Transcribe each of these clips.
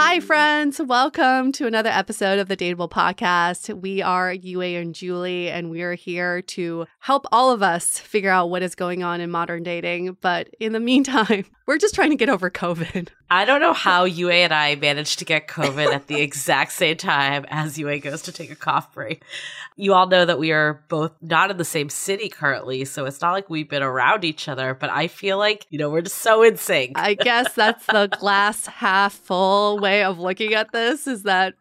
Hi, friends. Welcome to another episode of the Dateable Podcast. We are Yue and Julie, and we are here to help all of us figure out what is going on in modern dating. But in the meantime, we're just trying to get over COVID. I don't know how Yue and I managed to get COVID at the exact same time as Yue goes to take a cough break. You all know that we are both not in the same city currently, so it's not like we've been around each other, but I feel like, you know, we're just so in sync. I guess that's the glass half full way of looking at this is that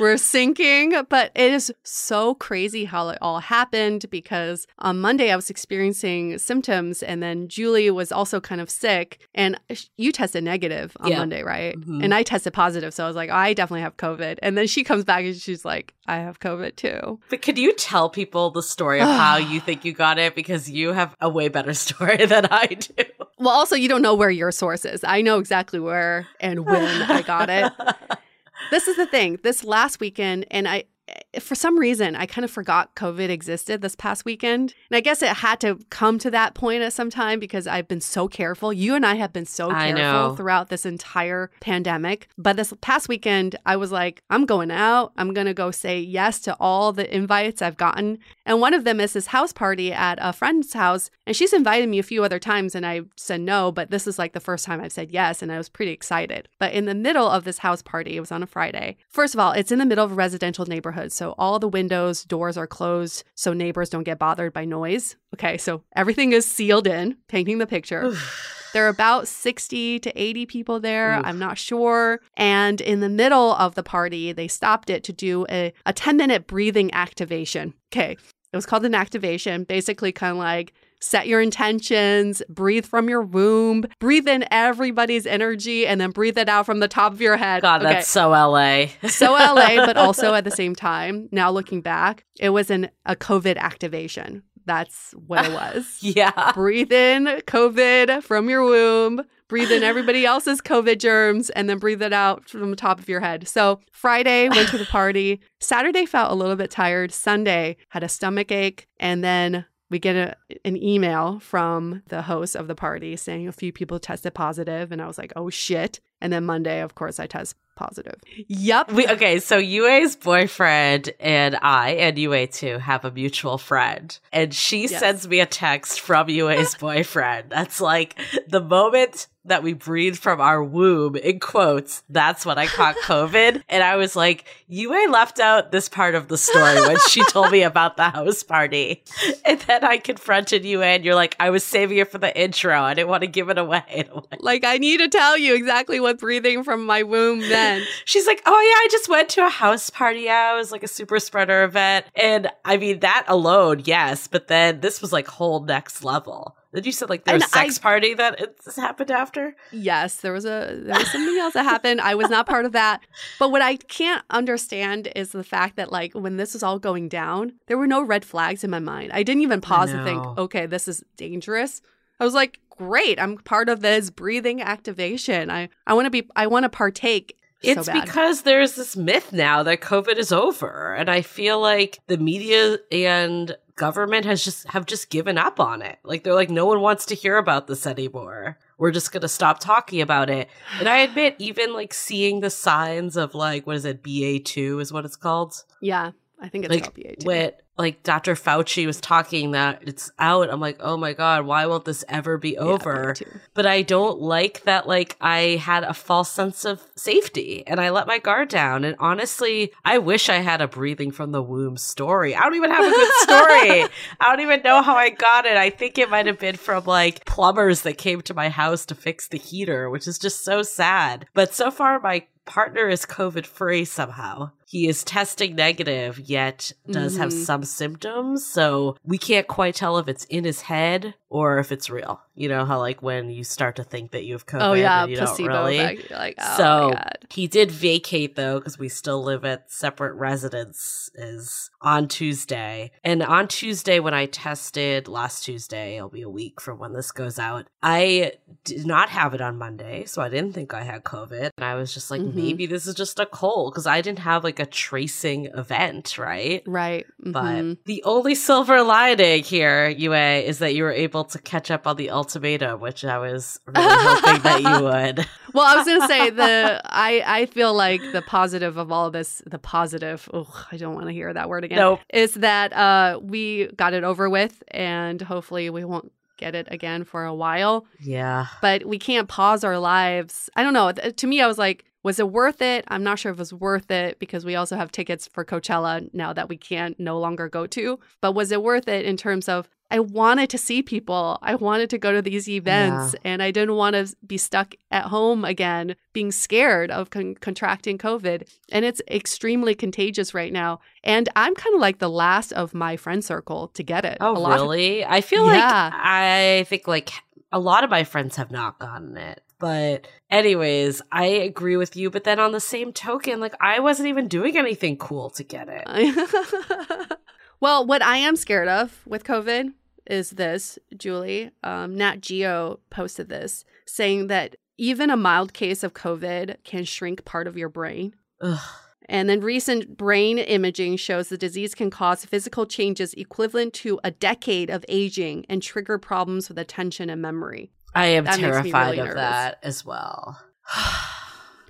we're syncing, but it is so crazy how it all happened because on Monday I was experiencing symptoms and then Julie was also kind of sick and you tested negative on yeah. Monday, right? Mm-hmm. And I tested positive. So I was like, I definitely have COVID. And then she comes back and she's like, I have COVID too. But could you tell people the story of how you think you got it? Because you have a way better story than I do. Well, also, you don't know where your source is. I know exactly where and when I got it. this is the thing. This last weekend, and I, Eh, for some reason, I kind of forgot COVID existed this past weekend. And I guess it had to come to that point at some time because I've been so careful. You and I have been so careful throughout this entire pandemic. But this past weekend, I was like, I'm going out. I'm going to go say yes to all the invites I've gotten. And one of them is this house party at a friend's house. And she's invited me a few other times and I said no, but this is like the first time I've said yes. And I was pretty excited. But in the middle of this house party, it was on a Friday. First of all, it's in the middle of a residential neighborhood. So all the windows, doors are closed so neighbors don't get bothered by noise. Okay, so everything is sealed in, painting the picture. There are about 60 to 80 people there. Oof. I'm not sure. And in the middle of the party, they stopped it to do a, a 10 minute breathing activation. Okay. It was called an activation, basically, kind of like set your intentions, breathe from your womb, breathe in everybody's energy, and then breathe it out from the top of your head. God, Okay. that's so LA. so LA, but also at the same time, now looking back, it was an a COVID activation. That's what it was. yeah. breathe in COVID from your womb, breathe in everybody else's COVID germs, and then breathe it out from the top of your head. So Friday went to the party. Saturday felt a little bit tired. Sunday had a stomach ache, and then we get a, an email from the host of the party saying a few people tested positive, and I was like, "Oh shit!" And then Monday, of course, I test positive. Yep. We, okay, so Yue's boyfriend and I and Yue too have a mutual friend. And she Yes. sends me a text from Yue's boyfriend. That's like the moment that we breathe from our womb, in quotes, that's when I caught COVID. and I was like, Yue left out this part of the story when she told me about the house party. And then I confronted Yue and you're like, I was saving it for the intro. I didn't want to give it away. Like, Like I need to tell you exactly what breathing from my womb meant. She's like, oh yeah, I just went to a house party. It was like a super spreader event, and I mean that alone, yes. But then this was like whole next level. Then you said like there was a And I- sex party that happened after. Yes, there was a there was something else that happened. I was not part of that. But what I can't understand is the fact that like when this was all going down, there were no red flags in my mind. I didn't even pause to think, okay, this is dangerous. I was like, great, I'm part of this breathing activation. I I want to be I want to partake. It's so because there's this myth now that COVID is over, and I feel like the media and government has just have just given up on it. Like they're like, no one wants to hear about this anymore. We're just gonna stop talking about it. And I admit, even like seeing the signs of like what is it, BA two is what it's called. yeah, I think it's like called PA2. when like Dr. Fauci was talking that it's out, I'm like, oh my god, why won't this ever be over? PA2. But I don't like that. Like I had a false sense of safety, and I let my guard down. And honestly, I wish I had a breathing from the womb story. I don't even have a good story. I don't even know how I got it. I think it might have been from like plumbers that came to my house to fix the heater, which is just so sad. But so far, my partner is COVID free somehow. He is testing negative, yet does have Mhm. some symptoms. So we can't quite tell if it's in his head or if it's real. You know how like when you start to think that you have COVID Oh yeah, and you placebo don't really. effect. Like, oh so he did vacate though because we still live at separate residences on Tuesday. And on Tuesday when I tested last Tuesday, it'll be a week from when this goes out. I did not have it on Monday, so I didn't think I had COVID. And I was just like, Mhm. maybe this is just a cold because I didn't have like a tracing event, right? Right. But mhm. the only silver lining here, Yue, is that you were able to catch up on the ultimatum, which I was really hoping that you would. Well, I was gonna say the I I feel like the positive of all of this, the positive. Oh, I don't want to hear that word again. Nope. Is that uh we got it over with, and hopefully we won't get it again for a while. Yeah. But we can't pause our lives. I don't know. To me, I was like, was it worth it? I'm not sure if it was worth it because we also have tickets for Coachella now that we can't no longer go to. But was it worth it in terms of I wanted to see people. I wanted to go to these events and I didn't want to be stuck at home again being scared of con- contracting COVID. And it's extremely contagious right now. And I'm kind of like the last of my friend circle to get it. Oh, lot of- really? I feel Yeah. like I think like a lot of my friends have not gotten it. But anyways, I agree with you. But then on the same token, like I wasn't even doing anything cool to get it. well, what I am scared of with COVID is this, Julie. Um, Nat Geo posted this saying that even a mild case of COVID can shrink part of your brain. Ugh. And then recent brain imaging shows the disease can cause physical changes equivalent to a decade of aging and trigger problems with attention and memory. I am That terrified really of nervous. that as well.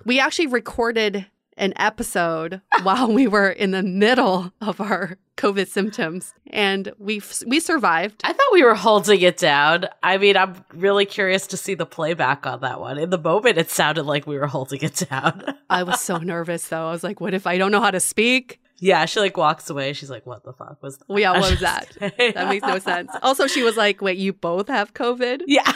We actually recorded an episode while we were in the middle of our COVID symptoms, and we we survived. I thought we were holding it down. I mean, I'm really curious to see the playback on that one. In the moment, it sounded like we were holding it down. I was so nervous though. I was like, "What if I don't know how to speak?" yeah, she like walks away. She's like, "What the fuck was that?" Well, yeah, what was that? That makes no sense. Also, she was like, "Wait, you both have COVID?" Yeah.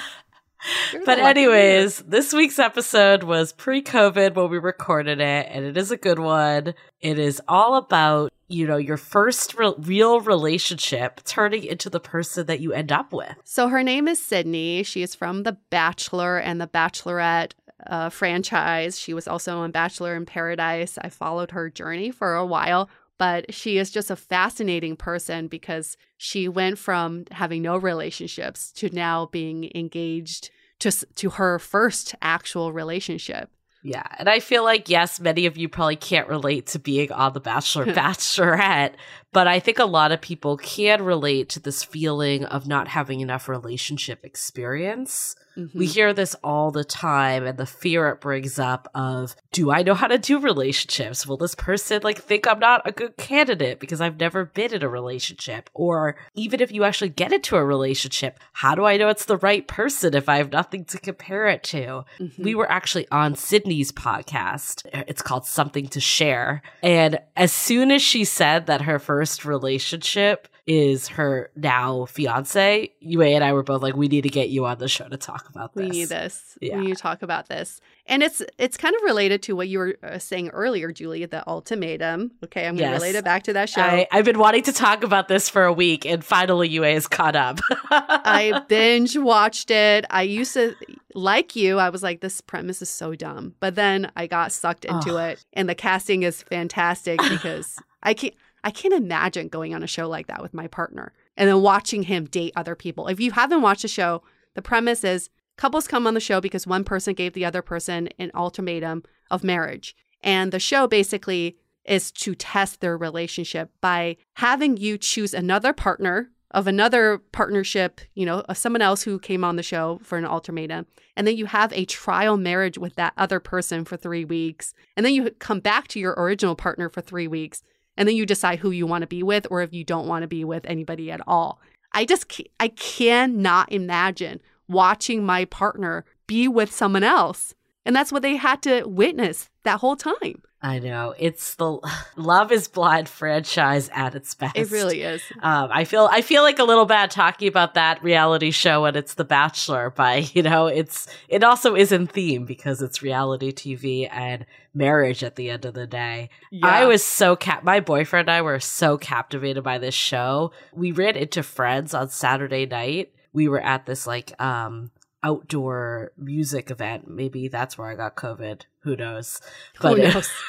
But anyways, this week's episode was pre-COVID when we recorded it, and it is a good one. It is all about you know, your first re- real relationship turning into the person that you end up with. So her name is Sydney. She is from The Bachelor and The Bachelorette uh, franchise. She was also on Bachelor in Paradise. I followed her journey for a while, but she is just a fascinating person because she went from having no relationships to now being engaged to to her first actual relationship. Yeah. And I feel like, yes, many of you probably can't relate to being on The Bachelor Bachelorette, but I think a lot of people can relate to this feeling of not having enough relationship experience. Mm-hmm. We hear this all the time, and the fear it brings up of, do I know how to do relationships? Will this person like think I'm not a good candidate because I've never been in a relationship? Or even if you actually get into a relationship, how do I know it's the right person if I have nothing to compare it to? Mm-hmm. We were actually on Sydney's podcast. It's called Something to Share. And as soon as she said that her first relationship is her now fiance. Yue and I were both like, we need to get you on the show to talk about this. We need this. Yeah. We need to talk about this. And it's it's kind of related to what you were uh, saying earlier, Julie, the ultimatum. Okay, I'm going to yes. relate it back to that show. I, have been wanting to talk about this for a week, and finally, Yue is caught up. I binge watched it. I used to like you. I was like, this premise is so dumb, but then I got sucked into oh. it, and the casting is fantastic because I can't. I can't imagine going on a show like that with my partner and then watching him date other people. If you haven't watched the show, the premise is couples come on the show because one person gave the other person an ultimatum of marriage. And the show basically is to test their relationship by having you choose another partner of another partnership, you know, of someone else who came on the show for an ultimatum. And then you have a trial marriage with that other person for three weeks. And then you come back to your original partner for three weeks and then you decide who you want to be with or if you don't want to be with anybody at all. I just I cannot imagine watching my partner be with someone else. And that's what they had to witness that whole time. I know it's the Love Is Blind franchise at its best. It really is. Um, I feel I feel like a little bad talking about that reality show when it's The Bachelor, but you know it's it also is in theme because it's reality TV and marriage at the end of the day. Yeah. I was so cap. My boyfriend and I were so captivated by this show. We ran into friends on Saturday night. We were at this like um outdoor music event. Maybe that's where I got COVID. Who knows? But who knows?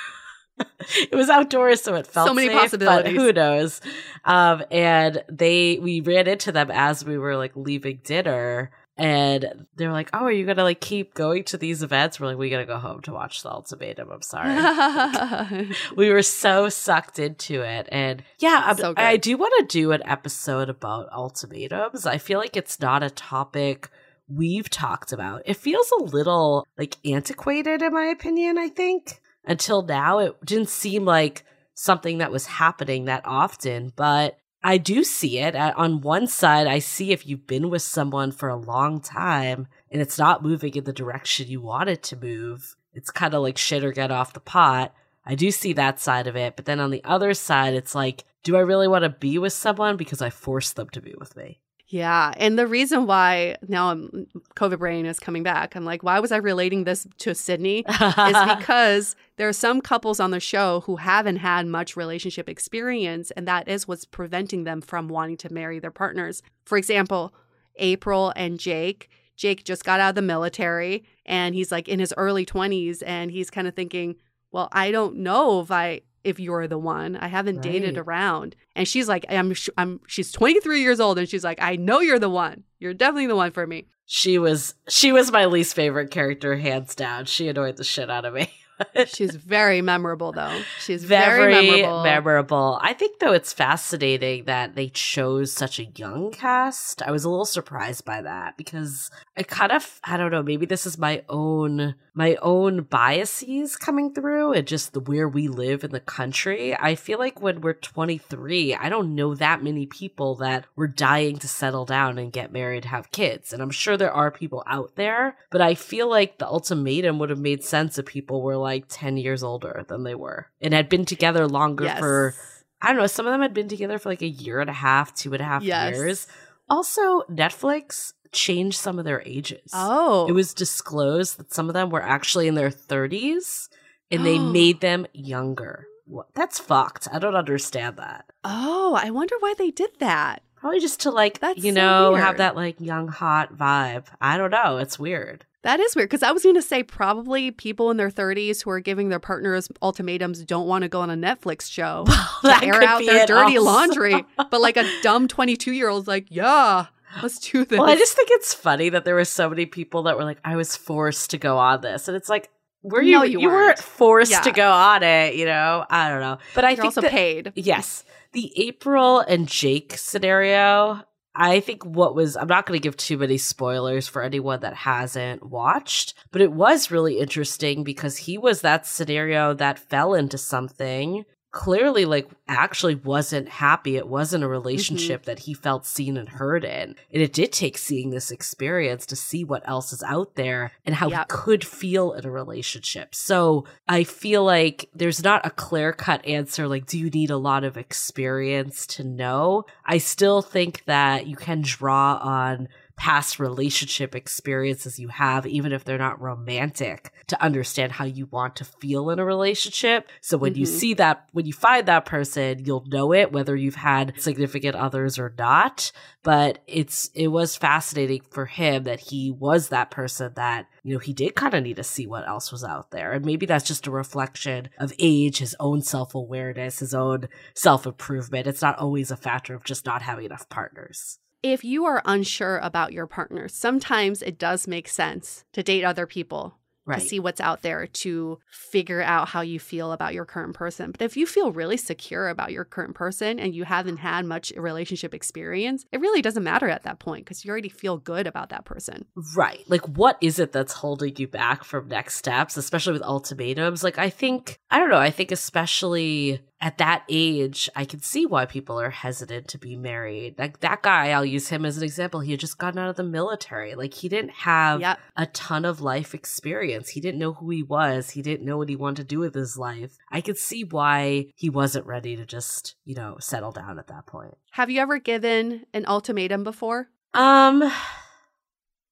It, was outdoors, so it felt so many safe, possibilities. who knows? Um, and they we ran into them as we were like leaving dinner. And they're like, "Oh, are you gonna like keep going to these events?" We're like, "We gotta go home to watch the ultimatum." I'm sorry. we were so sucked into it, and yeah, so I do want to do an episode about ultimatums. I feel like it's not a topic we've talked about. It feels a little like antiquated, in my opinion, I think. Until now, it didn't seem like something that was happening that often, but I do see it. On one side, I see if you've been with someone for a long time and it's not moving in the direction you want it to move, it's kind of like shit or get off the pot. I do see that side of it. But then on the other side, it's like, do I really want to be with someone because I forced them to be with me? Yeah. And the reason why now I'm, COVID brain is coming back, I'm like, why was I relating this to Sydney? is because there are some couples on the show who haven't had much relationship experience, and that is what's preventing them from wanting to marry their partners. For example, April and Jake. Jake just got out of the military and he's like in his early 20s and he's kind of thinking, well, I don't know if I if you're the one. I haven't right. dated around. And she's like, I'm, I'm, she's 23 years old and she's like, I know you're the one. You're definitely the one for me. She was, she was my least favorite character, hands down. She annoyed the shit out of me. She's very memorable, though. She's very, very memorable. memorable. I think, though, it's fascinating that they chose such a young cast. I was a little surprised by that because I kind of, I don't know, maybe this is my own, my own biases coming through and just the where we live in the country. I feel like when we're 23, I don't know that many people that were dying to settle down and get married, have kids. And I'm sure there are people out there, but I feel like the ultimatum would have made sense if people were like 10 years older than they were and had been together longer yes. for, I don't know, some of them had been together for like a year and a half, two and a half yes. years. Also, Netflix changed some of their ages. Oh. It was disclosed that some of them were actually in their 30s and they made them younger. what? That's fucked. I don't understand that. Oh, I wonder why they did that. Probably just to like, That's you so know, have that like young hot vibe. I don't know. It's weird. That is weird because I was going to say probably people in their 30s who are giving their partners ultimatums don't want to go on a Netflix show that to air out their dirty also. laundry. But like a dumb 22 year old's like, yeah, let's do this. Well, I just think it's funny that there were so many people that were like, I was forced to go on this. And it's like, were you, No, you weren't weren't. forced Yeah. to go on it, you know? I don't know. But I You're think also that- paid. Yes. The April and Jake scenario, I think what was, I'm not going to give too many spoilers for anyone that hasn't watched, but it was really interesting because he was that scenario that fell into something clearly like actually wasn't happy. It wasn't a mm-hmm. relationship that he felt seen and heard in. And it did take seeing this experience to see what else is out there and how Yep. he could feel in a relationship. So i feel like there's not a clear cut answer like do you need a lot of experience to know? I still think that you can draw on past relationship experiences you have, even if they're not romantic, to understand how you want to feel in a relationship. So when you Mhm. see that, when you find that person, you'll know it, whether you've had significant others or not. But it's, it was fascinating for him that he was that person that, you know, he did kind of need to see what else was out there. And maybe that's just a reflection of age, his own self awareness, his own self improvement. It's not always a factor of just not having enough partners. If you are unsure about your partner, sometimes it does make sense to date other people Right. to see what's out there to figure out how you feel about your current person. But if you feel really secure about your current person and you haven't had much relationship experience, it really doesn't matter at that point because you already feel good about that person. Right. Like, what is it that's holding you back from next steps, especially with ultimatums? Like, I think, I don't know, I think especially at that age, I can see why people are hesitant to be married. Like, that guy, I'll use him as an example. He had just gotten out of the military. Like, he didn't have Yep. a ton of life experience. He didn't know who he was. He didn't know what he wanted to do with his life. I could see why he wasn't ready to just, you know, settle down at that point. Have you ever given an ultimatum before? Um,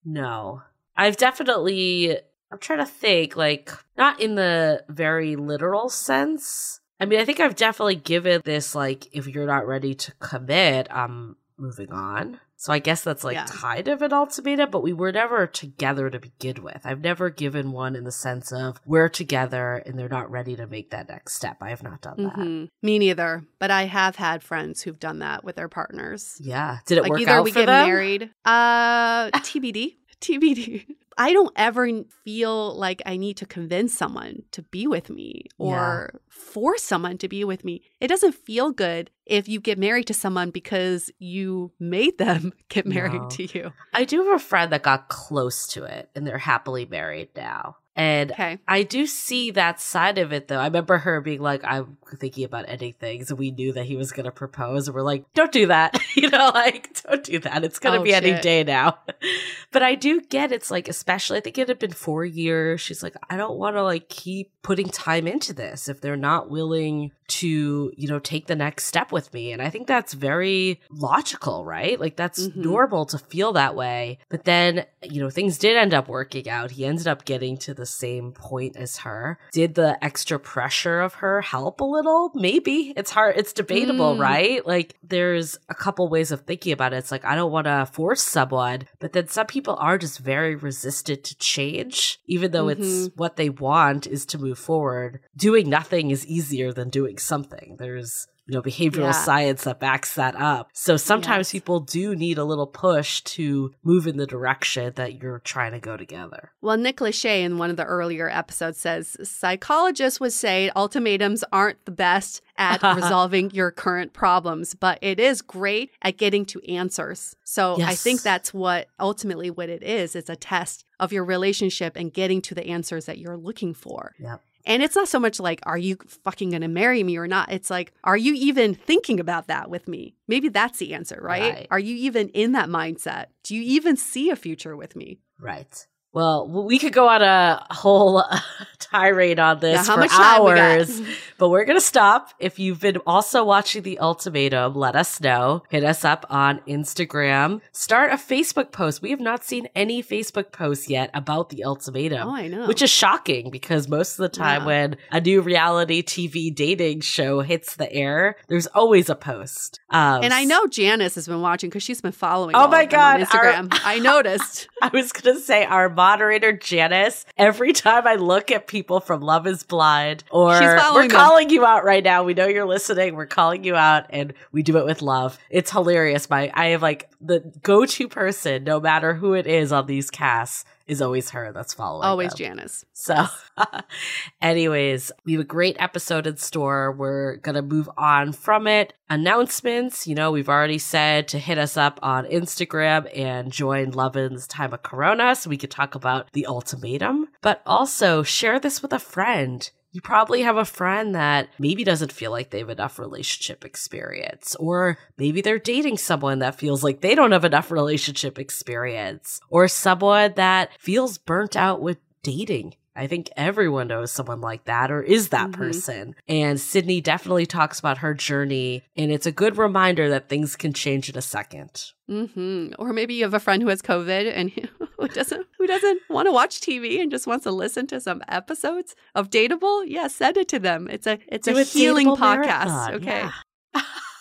no. I've definitely, I'm trying to think, like, not in the very literal sense. I mean, I think I've definitely given this, like, if you're not ready to commit, I'm moving on. So I guess that's like Yeah. kind of an ultimatum, but we were never together to begin with. I've never given one in the sense of we're together and they're not ready to make that next step. I have not done that. Mhm. Me neither. But I have had friends who've done that with their partners. Yeah. Did it like work either out we get them? married uh tbd tbd i don't ever feel like i need to convince someone to be with me or force someone to be with me it doesn't feel good if you get married to someone because you made them get married No. to you I do have a friend that got close to it and they're happily married now. And okay I do see that side of it though. I remember her being like, I'm thinking about ending things. And we knew that he was going to propose. And we're like, don't do that. you know, like, don't do that. It's going to Oh, be any day now. but I do get it's like, especially, I think it had been four years. She's like, I don't want to like keep putting time into this if they're not willing to, you know, take the next step with me. And I think that's very logical, right? Like, that's Mhm. normal to feel that way. But then, you know, things did end up working out. He ended up getting to the same point as her. Did the extra pressure of her help a little? Maybe. It's hard. It's debatable, Mm. right? Like, there's a couple ways of thinking about it. It's like, I don't want to force someone, but then some people are just very resistant to change, even though it's what they want is to move forward. Doing nothing is easier than doing something. There's you know behavioral Yeah. science that backs that up. So sometimes Yes. people do need a little push to move in the direction that you're trying to go together. Well, Nick Lachey in one of the earlier episodes says psychologists would say ultimatums aren't the best at resolving your current problems, but it is great at getting to answers. So I think that's what ultimately what it is. It's a test of your relationship and getting to the answers that you're looking for. Yep. And it's not so much like, are you fucking going to marry me or not? It's like, are you even thinking about that with me? Maybe that's the answer, right? Right. Are you even in that mindset? Do you even see a future with me? Right. Well, we could go on a whole tirade on this Yeah, for time we hours, but we're going to stop. If you've been also watching The Ultimatum, let us know. Hit us up on Instagram. Start a Facebook post. We have not seen any Facebook posts yet about The Ultimatum. Oh, I know. Which is shocking because most of the time Yeah. when a new reality TV dating show hits the air, there's always a post. Um, And I know Janice has been watching because she's been following. Oh my of them on God, our- Instagram. I noticed. I was going to say our moderator Janice, every time I look at people from Love is Blind or we're them. calling you out right now. We know you're listening. We're calling you out and we do it with love. It's hilarious. My I have like the go-to person no matter who it is on these casts is always her that's following. Always them. Janice. So, anyways, we have a great episode in store. We're going to move on from it. Announcements, you know, we've already said to hit us up on Instagram and join Lovin's Time of Corona so we could talk about the ultimatum, but also share this with a friend. You probably have a friend that maybe doesn't feel like they have enough relationship experience, or maybe they're dating someone that feels like they don't have enough relationship experience, or someone that feels burnt out with dating. I think everyone knows someone like that or is that Mhm. person. And Sydney definitely talks about her journey, and it's a good reminder that things can change in a second. hmm Or maybe you have a friend who has COVID and who doesn't who doesn't want to watch TV and just wants to listen to some episodes of Dateable. Yeah, send it to them. It's a it's Do a a healing podcast. marathon, Okay. yeah.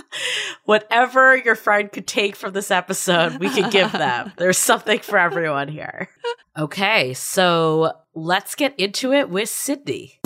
Whatever your friend could take from this episode, we can give them. There's something for everyone here. Okay, so let's get into it with Sydney.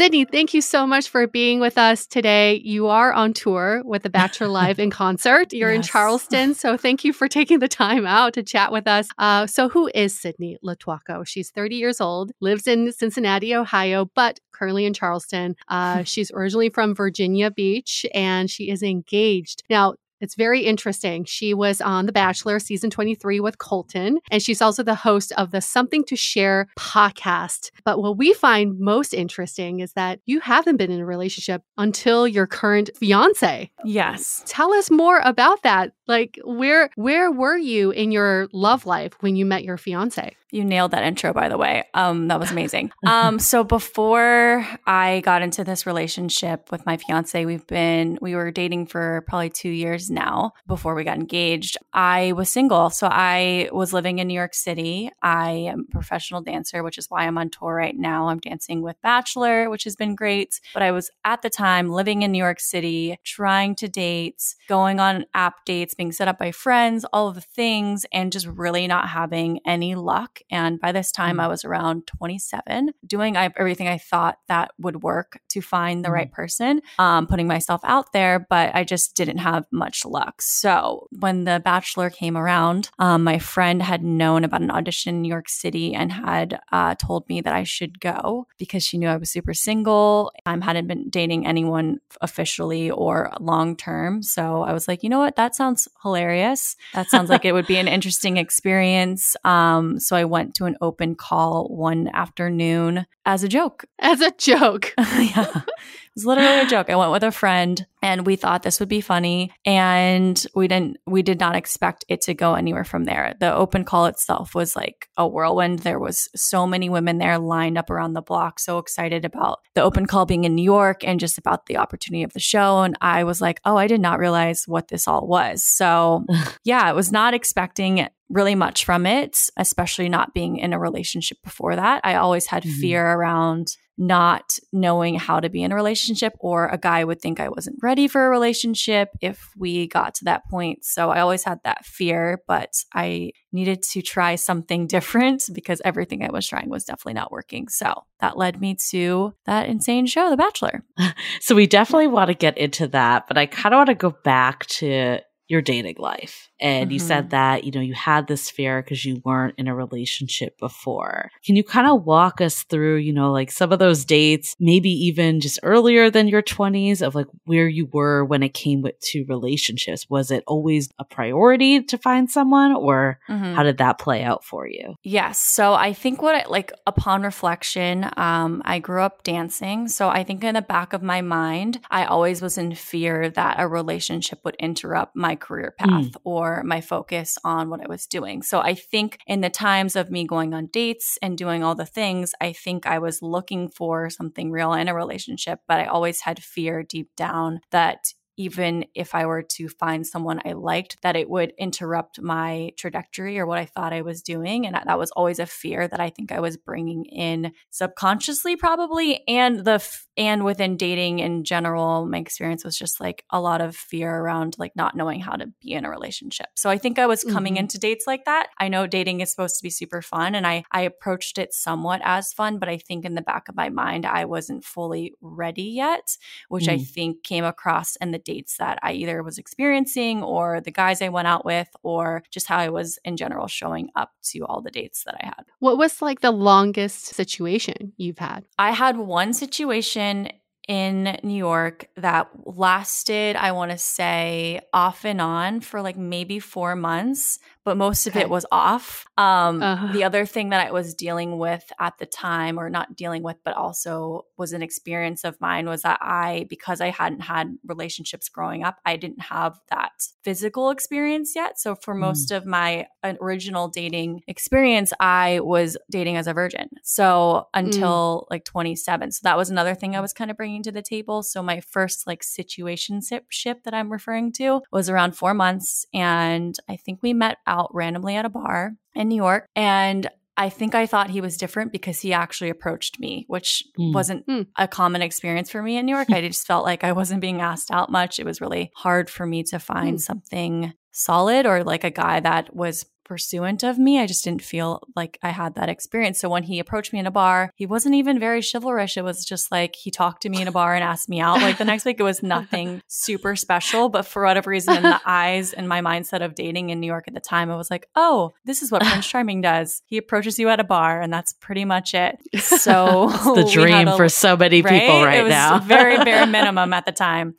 Sydney, thank you so much for being with us today. You are on tour with The Bachelor Live in concert. You're in Charleston, so thank you for taking the time out to chat with us. Uh, so, who is Sydney Lotuaco? She's 30 years old, lives in Cincinnati, Ohio, but currently in Charleston. Uh, she's originally from Virginia Beach, and she is engaged. Now, it's very interesting. She was on The Bachelor season 23 with Colton, and she's also the host of the Something to Share podcast. But what we find most interesting is that you haven't been in a relationship until your current fiance. Yes. Tell us more about that. Like where where were you in your love life when you met your fiance? You nailed that intro, by the way. Um, that was amazing. um, so before I got into this relationship with my fiance, we've been we were dating for probably two years now. Before we got engaged, I was single, so I was living in New York City. I am a professional dancer, which is why I'm on tour right now. I'm dancing with Bachelor, which has been great. But I was at the time living in New York City, trying to date, going on app dates, being set up by friends, all of the things, and just really not having any luck. And by this time, I was around 27, doing everything I thought that would work to find the Mhm. right person, um, putting myself out there, but I just didn't have much luck. So when The Bachelor came around, um, my friend had known about an audition in New York City and had uh, told me that I should go because she knew I was super single. I hadn't been dating anyone officially or long term. So I was like, you know what? That sounds hilarious. That sounds like it would be an interesting experience. Um, so I went to an open call one afternoon as a joke. As a joke. yeah. It was literally a joke. I went with a friend and we thought this would be funny and we didn't we did not expect it to go anywhere from there. The open call itself was like a whirlwind. There was so many women there lined up around the block so excited about the open call being in New York and just about the opportunity of the show and I was like, "Oh, I did not realize what this all was." So, yeah, I was not expecting really much from it, especially not being in a relationship before that. I always had Mhm. fear around not knowing how to be in a relationship, or a guy would think I wasn't ready for a relationship if we got to that point. So I always had that fear, but I needed to try something different because everything I was trying was definitely not working. So that led me to that insane show, The Bachelor. So we definitely want to get into that, but I kind of want to go back to your dating life. And you Mhm. said that, you know, you had this fear because you weren't in a relationship before. Can you kind of walk us through, you know, like some of those dates, maybe even just earlier than your 20s of like where you were when it came with to relationships? Was it always a priority to find someone or Mhm. how did that play out for you? Yes. So I think what I like upon reflection, um, I grew up dancing. So I think in the back of my mind, I always was in fear that a relationship would interrupt my career path mm. or my focus on what I was doing. So I think in the times of me going on dates and doing all the things, I think I was looking for something real in a relationship, but I always had fear deep down that even if I were to find someone I liked, that it would interrupt my trajectory or what I thought I was doing. And that was always a fear that I think I was bringing in subconsciously, probably. And the, and within dating in general, my experience was just like a lot of fear around like not knowing how to be in a relationship. So I think I was coming mm-hmm. into dates like that. I know dating is supposed to be super fun and I, I approached it somewhat as fun, but I think in the back of my mind, I wasn't fully ready yet, which mm. I think came across in the dates that I either was experiencing or the guys I went out with or just how I was in general showing up to all the dates that I had. What was like the longest situation you've had? I had one situation in New York that lasted, I want to say, off and on for like maybe four months but most of okay. it was off. Um, uh-huh. The other thing that I was dealing with at the time, or not dealing with, but also was an experience of mine, was that I, because I hadn't had relationships growing up, I didn't have that physical experience yet. So for mm. most of my original dating experience, I was dating as a virgin. So until mm. like 27. So that was another thing I was kind of bringing to the table. So my first like situation ship that I'm referring to was around four months. And I think we met out randomly at a bar in New York. And I think I thought he was different because he actually approached me, which mm. wasn't mm. a common experience for me in New York. I just felt like I wasn't being asked out much. It was really hard for me to find mm. something solid or like a guy that was pursuant of me. I just didn't feel like I had that experience. So when he approached me in a bar, he wasn't even very chivalrous. It was just like he talked to me in a bar and asked me out. Like the next week, it was nothing super special. But for whatever reason, in the eyes and my mindset of dating in New York at the time, I was like, oh, this is what Prince Charming does. He approaches you at a bar, and that's pretty much it. So the dream a, for so many right? people right it was now. very bare minimum at the time.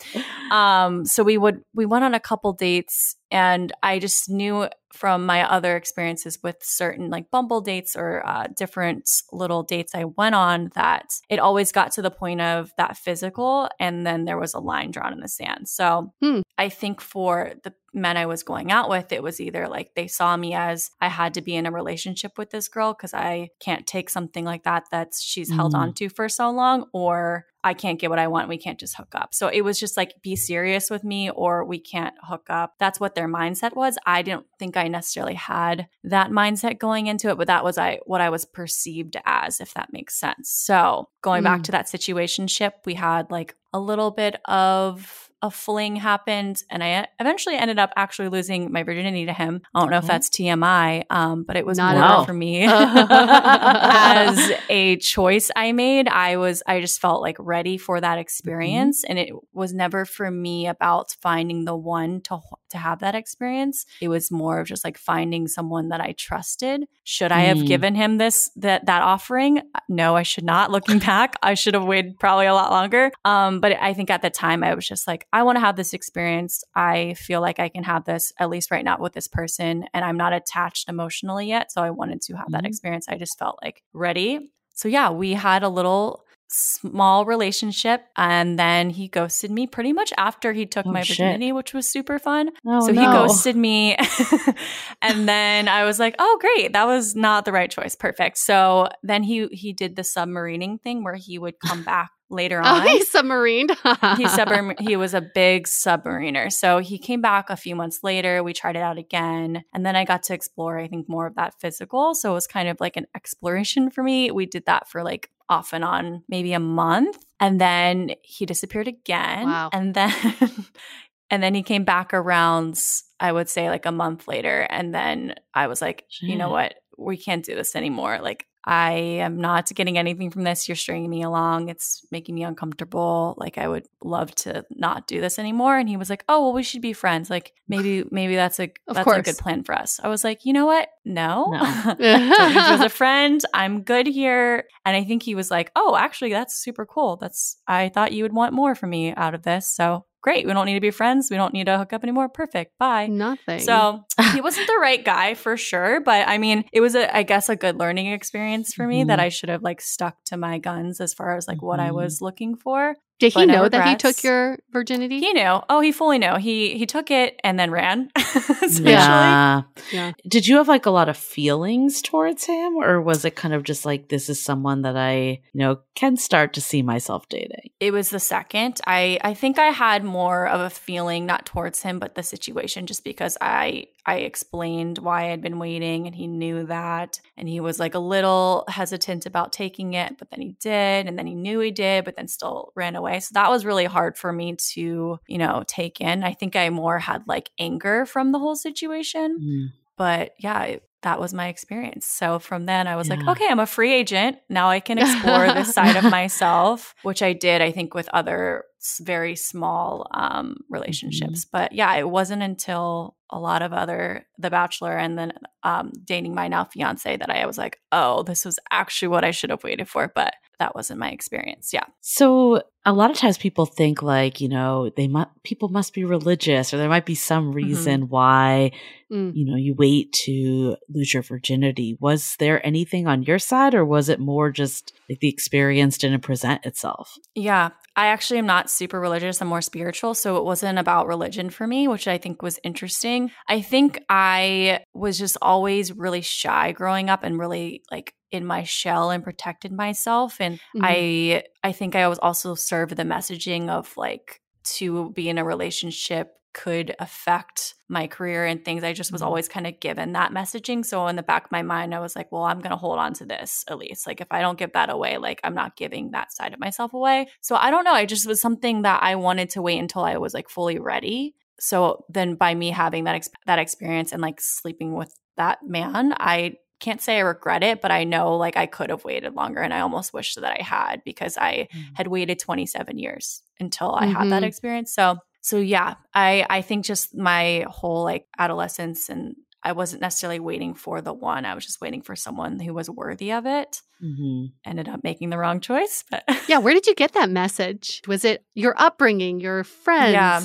Um, so we would we went on a couple dates, and I just knew from my other experiences with certain like Bumble dates or uh, different little dates I went on that it always got to the point of that physical and then there was a line drawn in the sand. So hmm. I think for the men I was going out with, it was either like they saw me as I had to be in a relationship with this girl because I can't take something like that that she's mm. held on to for so long, or I can't get what I want. We can't just hook up. So it was just like, be serious with me or we can't hook up. That's what their mindset was. I didn't think I necessarily had that mindset going into it, but that was I what I was perceived as, if that makes sense. So going mm. back to that situation ship, we had like a little bit of a fling happened and I eventually ended up actually losing my virginity to him. I don't know if that's TMI, um, but it was Not more for me as a choice I made. I was, I just felt like ready for that mm-hmm. experience. Mm-hmm. And it was never for me about finding the one to, to have that experience. It was more of just like finding someone that I trusted. Should I have mm. given him this, that, that offering? No, I should not. Looking back, I should have waited probably a lot longer. Um, but I think at the time I was just like, I want to have this experience. I feel like I can have this at least right now with this person, and I'm not attached emotionally yet. So I wanted to have mm-hmm. that experience. I just felt like ready. So yeah, we had a little small relationship and then he ghosted me pretty much after he took oh, my virginity shit. which was super fun oh, so no. he ghosted me and then i was like oh great that was not the right choice perfect so then he he did the submarining thing where he would come back later on. Oh, he submarined. he submar- he was a big submariner. So he came back a few months later. We tried it out again. And then I got to explore, I think, more of that physical. So it was kind of like an exploration for me. We did that for like off and on maybe a month. And then he disappeared again. Wow. And then and then he came back around, I would say like a month later. And then I was like, Shit. you know what? We can't do this anymore. Like I am not getting anything from this. You're stringing me along. It's making me uncomfortable. Like I would love to not do this anymore. And he was like, "Oh, well, we should be friends. Like maybe maybe that's a of that's course. a good plan for us." I was like, "You know what? No, no. as a friend. I'm good here." And I think he was like, "Oh, actually, that's super cool. That's I thought you would want more from me out of this. So great. We don't need to be friends. We don't need to hook up anymore. Perfect. Bye. Nothing. So he wasn't the right guy for sure. But I mean, it was, a, I guess, a good learning experience for me mm-hmm. that I should have like stuck to my guns as far as like mm-hmm. what I mm-hmm. was looking for. Did he but no know that he took your virginity? He knew. Oh, he fully knew. He he took it and then ran. essentially. Yeah. Yeah. Did you have like a lot of feelings towards him, or was it kind of just like this is someone that I, you know, can start to see myself dating? It was the second. I I think I had more of a feeling not towards him, but the situation, just because I I explained why I'd been waiting, and he knew that, and he was like a little hesitant about taking it, but then he did, and then he knew he did, but then still ran away. So that was really hard for me to you know take in. I think I more had like anger from the whole situation, Mm. but yeah. It, that was my experience. So from then I was like, okay, I'm a free agent. Now I can explore this side of myself, which I did, I think, with other very small um, relationships. But yeah, it wasn't until a lot of other The Bachelor and then um, dating my now fiance that I was like, oh, this was actually what I should have waited for. But that wasn't my experience. Yeah. So a lot of times people think like, you know, they mu- people must be religious or there might be some reason why, Mm. you know, you wait to lose your virginity. Was there anything on your side or was it more just like the experience didn't present itself? Yeah. I actually am not super religious. I'm more spiritual. So it wasn't about religion for me, which I think was interesting. I think I was just always really shy growing up and really like in my shell and protected myself. And Mhm. I I think I was also served the messaging of like to be in a relationship could affect my career and things. I just was Mhm. always kind of given that messaging. So in the back of my mind, I was like, well, I'm going to hold on to this at least. Like if I don't give that away, like I'm not giving that side of myself away. So I don't know. I just was something that I wanted to wait until I was like fully ready. So then by me having that ex- that experience and like sleeping with that man, I can't say I regret it, but I know like I could have waited longer and I almost wish that I had because I had waited 27 years until I had that Mhm. experience. So so yeah, I I think just my whole like adolescence and I wasn't necessarily waiting for the one. I was just waiting for someone who was worthy of it. hmm Ended up making the wrong choice, but Yeah, where did you get that message? Was it your upbringing, your friends? Yeah.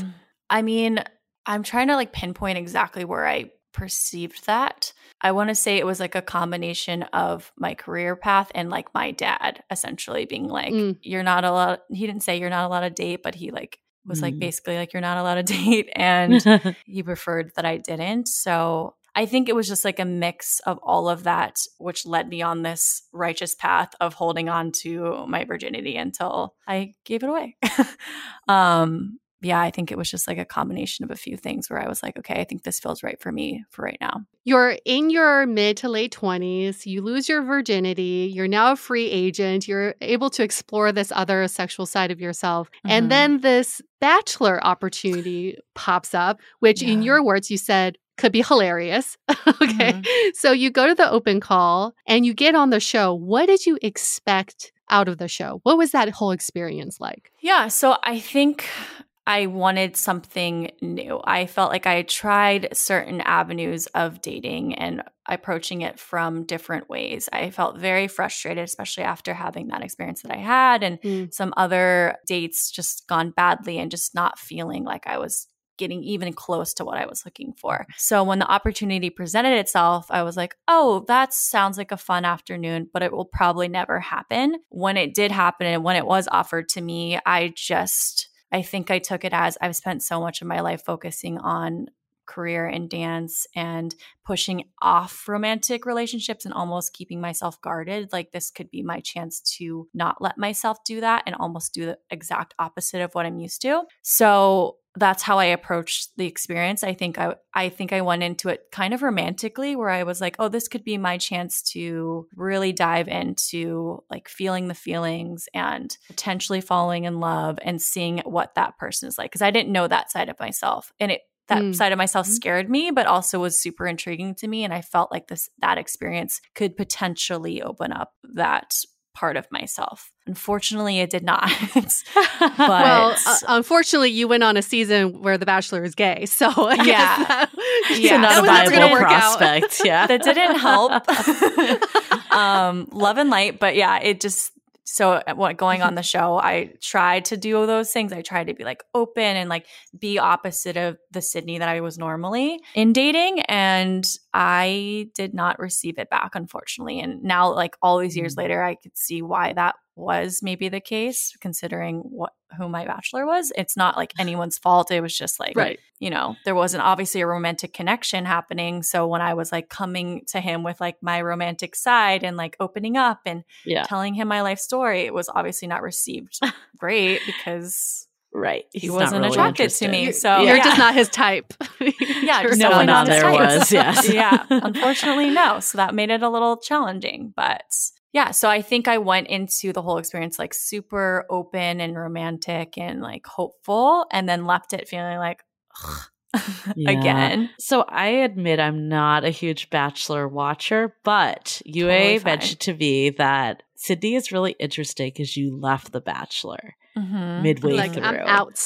I mean, I'm trying to like pinpoint exactly where I perceived that. I want to say it was like a combination of my career path and like my dad essentially being like, Mm. you're not allowed, he didn't say you're not allowed to date, but he like was like Mm. basically like, you're not allowed to date. And he preferred that I didn't. So I think it was just like a mix of all of that, which led me on this righteous path of holding on to my virginity until I gave it away. um, yeah, I think it was just like a combination of a few things where I was like, okay, I think this feels right for me for right now. You're in your mid to late 20s, you lose your virginity, you're now a free agent, you're able to explore this other sexual side of yourself. Mhm. And then this bachelor opportunity pops up, which in your words you said could be hilarious. okay. So you go to the open call and you get on the show. What did you expect out of the show? What was that whole experience like? Yeah, so I think I wanted something new. I felt like I had tried certain avenues of dating and approaching it from different ways. I felt very frustrated, especially after having that experience that I had and Mm. some other dates just gone badly and just not feeling like I was getting even close to what I was looking for. So when the opportunity presented itself, I was like, oh, that sounds like a fun afternoon, but it will probably never happen. When it did happen and when it was offered to me, I just, I think I took it as I've spent so much of my life focusing on career and dance and pushing off romantic relationships and almost keeping myself guarded. Like this could be my chance to not let myself do that and almost do the exact opposite of what I'm used to. So that's how I approached the experience. I think I I think I went into it kind of romantically where I was like, oh, this could be my chance to really dive into like feeling the feelings and potentially falling in love and seeing what that person is like because I didn't know that side of myself. And it that Mm. side of myself Mhm. scared me but also was super intriguing to me and I felt like this that experience could potentially open up that part of myself. Unfortunately, it did not. but well, uh, unfortunately, you went on a season where The Bachelor is gay. So I Yeah. that, Yeah. that a was never gonna viable work out. prospect. Yeah. that didn't help. um, love and light, but yeah, it just so uh, what going on the show, I tried to do those things. I tried to be like open and like be opposite of the Sydney that I was normally in dating, and I did not receive it back, unfortunately. And now, like all these years Mm. later, I could see why that was maybe the case considering what who my bachelor was. It's not like anyone's fault. It was just like Right. you know, there wasn't obviously a romantic connection happening. So when I was like coming to him with like my romantic side and like opening up and Yeah. telling him my life story, it was obviously not received great because Right. he He's not wasn't really attracted to me. So you're yeah. just not his type. Yeah, just No not one out there type. was, yes. yeah, unfortunately, no. So that made it a little challenging. But yeah, so I think I went into the whole experience like super open and romantic and like hopeful, and then left it feeling like, Yeah. again. So I admit I'm not a huge Bachelor watcher, but Yue Totally mentioned to me that Sydney is really interesting because you left The Bachelor Mhm. midway like through. I'm out.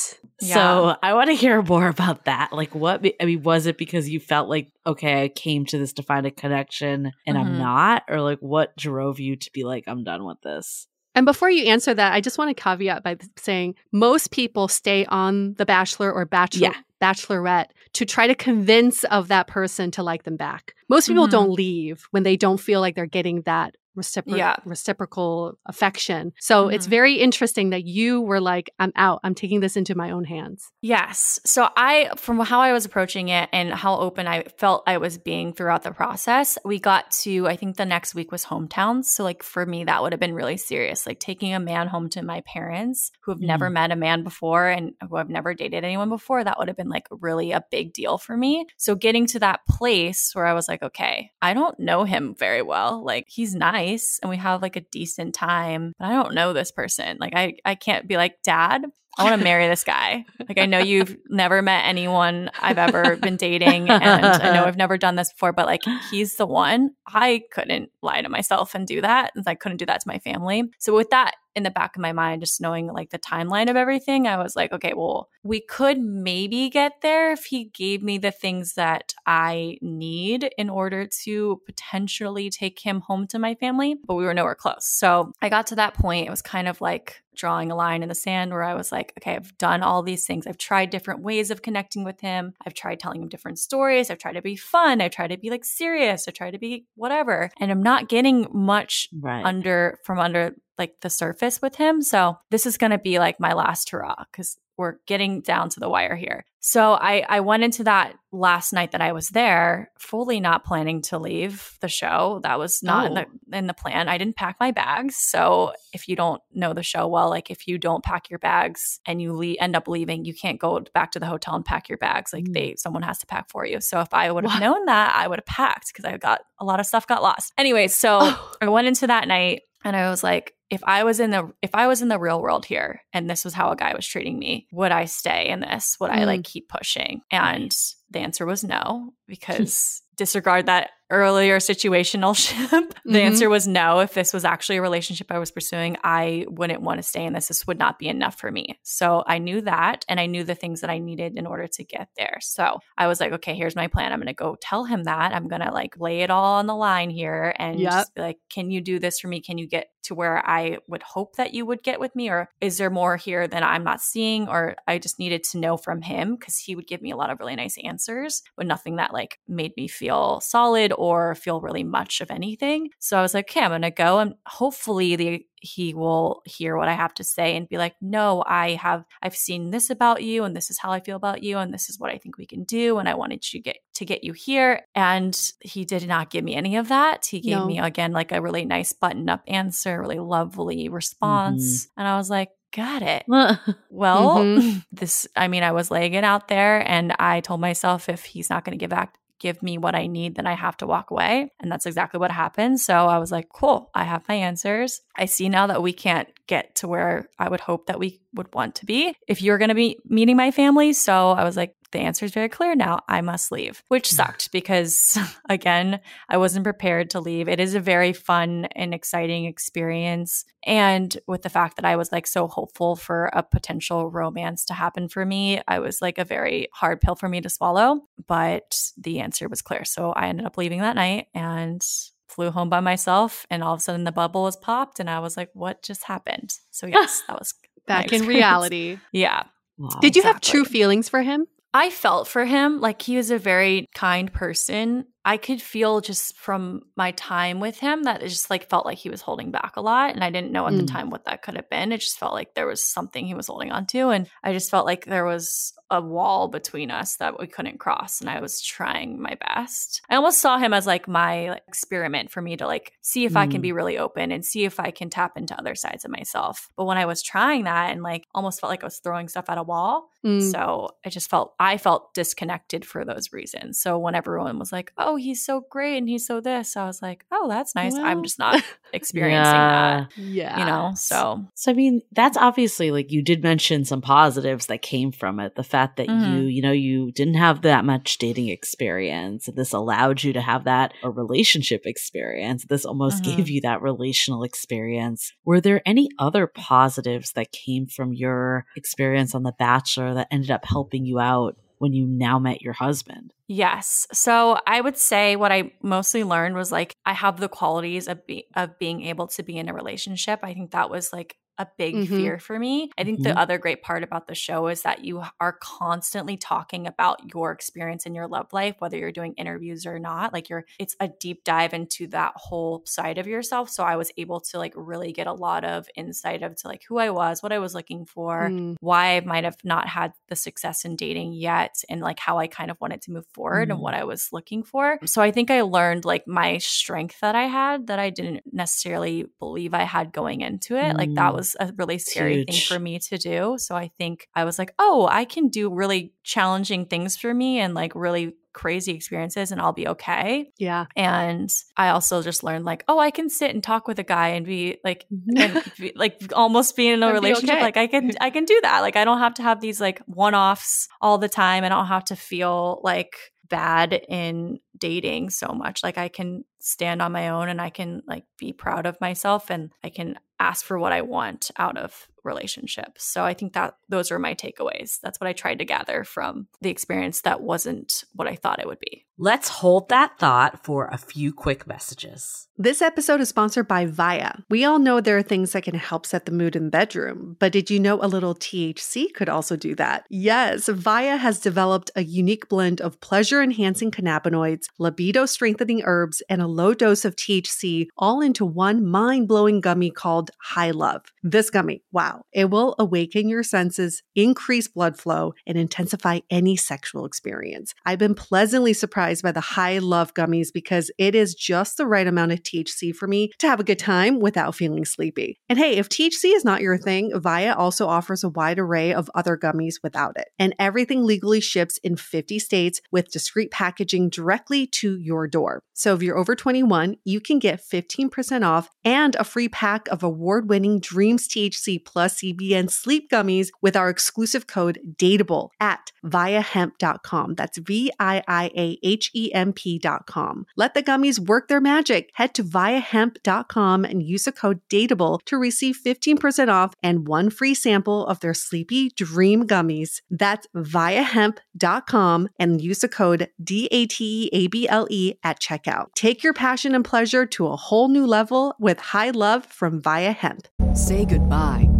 So I want to hear more about that. Like, what? I mean, was it because you felt like, okay, I came to this to find a connection and I'm Mhm. not, or like, what drove you to be like, I'm done with this? And before you answer that, I just want to caveat by saying most people stay on The Bachelor or Bachelor Yeah. Bachelorette to try to convince of that person to like them back. Most people Mhm. don't leave when they don't feel like they're getting that recipro- Yeah. reciprocal affection. So it's Mhm. very interesting that you were like, I'm out. I'm taking this into my own hands. Yes. So I, from how I was approaching it and how open I felt I was being throughout the process, we got to, I think the next week was hometowns. So, like, for me, that would have been really serious. Like, taking a man home to my parents who have never met a man before and who have never dated anyone before, that would have been like really a big deal for me. So, getting to that place where I was like, okay, I don't know him very well. Like, he's nice and we have like a decent time, but I don't know this person. Like, I, I can't be like, Dad, I want to marry this guy. Like, I know you've never met anyone I've ever been dating, and I know I've never done this before, but like, he's the one. I couldn't lie to myself and do that. And I couldn't do that to my family. So, with that in the back of my mind, just knowing like the timeline of everything, I was like, okay, well, we could maybe get there if he gave me the things that I need in order to potentially take him home to my family, but we were nowhere close. So I got to that point. It was kind of like drawing a line in the sand where I was like, okay, I've done all these things. I've tried different ways of connecting with him. I've tried telling him different stories. I've tried to be fun. I've tried to be like serious. I've tried to be whatever. And I'm not getting much Right. under from under like the surface with him. So this is going to be like my last hurrah because we're getting down to the wire here. So I I went into that last night that I was there fully not planning to leave the show. That was not in Oh. the in the plan. I didn't pack my bags. So if you don't know the show well, like if you don't pack your bags and you le- end up leaving, you can't go back to the hotel and pack your bags. Like Mm. they someone has to pack for you. So if I would have known that, I would have packed because I got a lot of stuff got lost. Anyway, so Oh. I went into that night and I was like, if I was in the if I was in the real world here and this was how a guy was treating me, would I stay in this? Would I Mm. like keep pushing? And the answer was no, because disregard that earlier situational ship. the Mhm. answer was no. If this was actually a relationship I was pursuing, I wouldn't want to stay in this. This would not be enough for me. So I knew that and I knew the things that I needed in order to get there. So I was like, okay, here's my plan. I'm going to go tell him that. I'm going to like lay it all on the line here and Yep. just like, can you do this for me? Can you get to where I would hope that you would get with me? Or is there more here than I'm not seeing? Or I just needed to know from him because he would give me a lot of really nice answers, but nothing that like made me feel solid or feel really much of anything. So I was like, okay, I'm going to go and hopefully the he will hear what I have to say and be like, "No, I have I've seen this about you and this is how I feel about you and this is what I think we can do and I wanted to get to get you here." And he did not give me any of that. He gave No. me again like a really nice button-up answer, really lovely response. And I was like, "Got it." Well, Mhm. this, I mean, I was laying it out there and I told myself if he's not going to give back, give me what I need, then I have to walk away. And that's exactly what happened. So I was like, cool, I have my answers. I see now that we can't get to where I would hope that we would want to be if you're going to be meeting my family. So I was like, the answer is very clear now. I must leave, which mm. sucked because, again, I wasn't prepared to leave. It is a very fun and exciting experience. And with the fact that I was like so hopeful for a potential romance to happen for me, I was like a very hard pill for me to swallow. But the answer was clear. So I ended up leaving that night and flew home by myself. And all of a sudden the bubble was popped. And I was like, what just happened? So, yes, that was Back in reality. Yeah. Wow. Did you have true feelings for him? I felt for him like he was a very kind person I could feel just from my time with him that it just like felt like he was holding back a lot. And I didn't know at the Mm. time what that could have been. It just felt like there was something he was holding on to. And I just felt like there was a wall between us that we couldn't cross. And I was trying my best. I almost saw him as like my experiment for me to like see if I can Mm. be really open and see if I can tap into other sides of myself. But when I was trying that and like almost felt like I was throwing stuff at a wall, Mm. so I just felt I felt disconnected for those reasons. So when everyone was like, "Oh, he's so great and he's so this," I was like, "Oh, that's nice." I'm just not experiencing Yeah. that, yeah. you know. So So I mean, that's obviously like you did mention some positives that came from it. The fact that you, Mhm. you know, you didn't have that much dating experience. and This allowed you to have that a relationship experience. This almost Mhm. gave you that relational experience. Were there any other positives that came from your experience on The Bachelor that ended up helping you out when you now met your husband? Yes. So I would say what I mostly learned was like I have the qualities of be- of being able to be in a relationship. I think that was like a big Mhm. fear for me. I think Mhm. the other great part about the show is that you are constantly talking about your experience in your love life whether you're doing interviews or not. Like you're it's a deep dive into that whole side of yourself. So I was able to like really get a lot of insight of to like who I was, what I was looking for, Mm. why I might have not had the success in dating yet and like how I kind of wanted to move forward Mm. and what I was looking for. So I think I learned like my strength that I had that I didn't necessarily believe I had going into it. Like that Mm. Was a really scary thing for me to do. So I think I was like, "Oh, I can do really challenging things for me and like really crazy experiences and I'll be okay." Yeah. And I also just learned like, "Oh, I can sit and talk with a guy and be like and be, like almost be in a relationship okay. like i can i can do that like i don't have to have these like one-offs all the time i don't have to feel like bad in dating so much like i can stand on my own and i can like be proud of myself and i can ask for what i want out of relationships so i think that those are my takeaways that's what i tried to gather from the experience that wasn't what i thought it would be Let's hold that thought for a few quick messages. This episode is sponsored by VIIA. We all know there are things that can help set the mood in the bedroom, but did you know a little THC could also do that? Yes, VIIA has developed a unique blend of pleasure enhancing cannabinoids, libido strengthening herbs, and a low dose of THC all into one mind blowing gummy called High Love. This gummy, wow, it will awaken your senses, increase blood flow, and intensify any sexual experience. I've been pleasantly surprised by the High Love gummies because it is just the right amount of THC for me to have a good time without feeling sleepy. And hey, if THC is not your thing, VIIA also offers a wide array of other gummies without it. And everything legally ships in 50 states with discreet packaging directly to your door. So if you're over 21, you can get 15% off and a free pack of award winning Dreams THC plus CBN sleep gummies with our exclusive code DATEABLE at viiahemp.com. That's V I I A H E M P.com. Let the gummies work their magic. Head to viiahemp.com and use the code DATEABLE to receive 15% off and one free sample of their Sleepy Dream gummies. That's viiahemp.com and use the code D A T E A B L E at checkout. Take your passion and pleasure to a whole new level with high love from VIIA Hemp. Say goodbye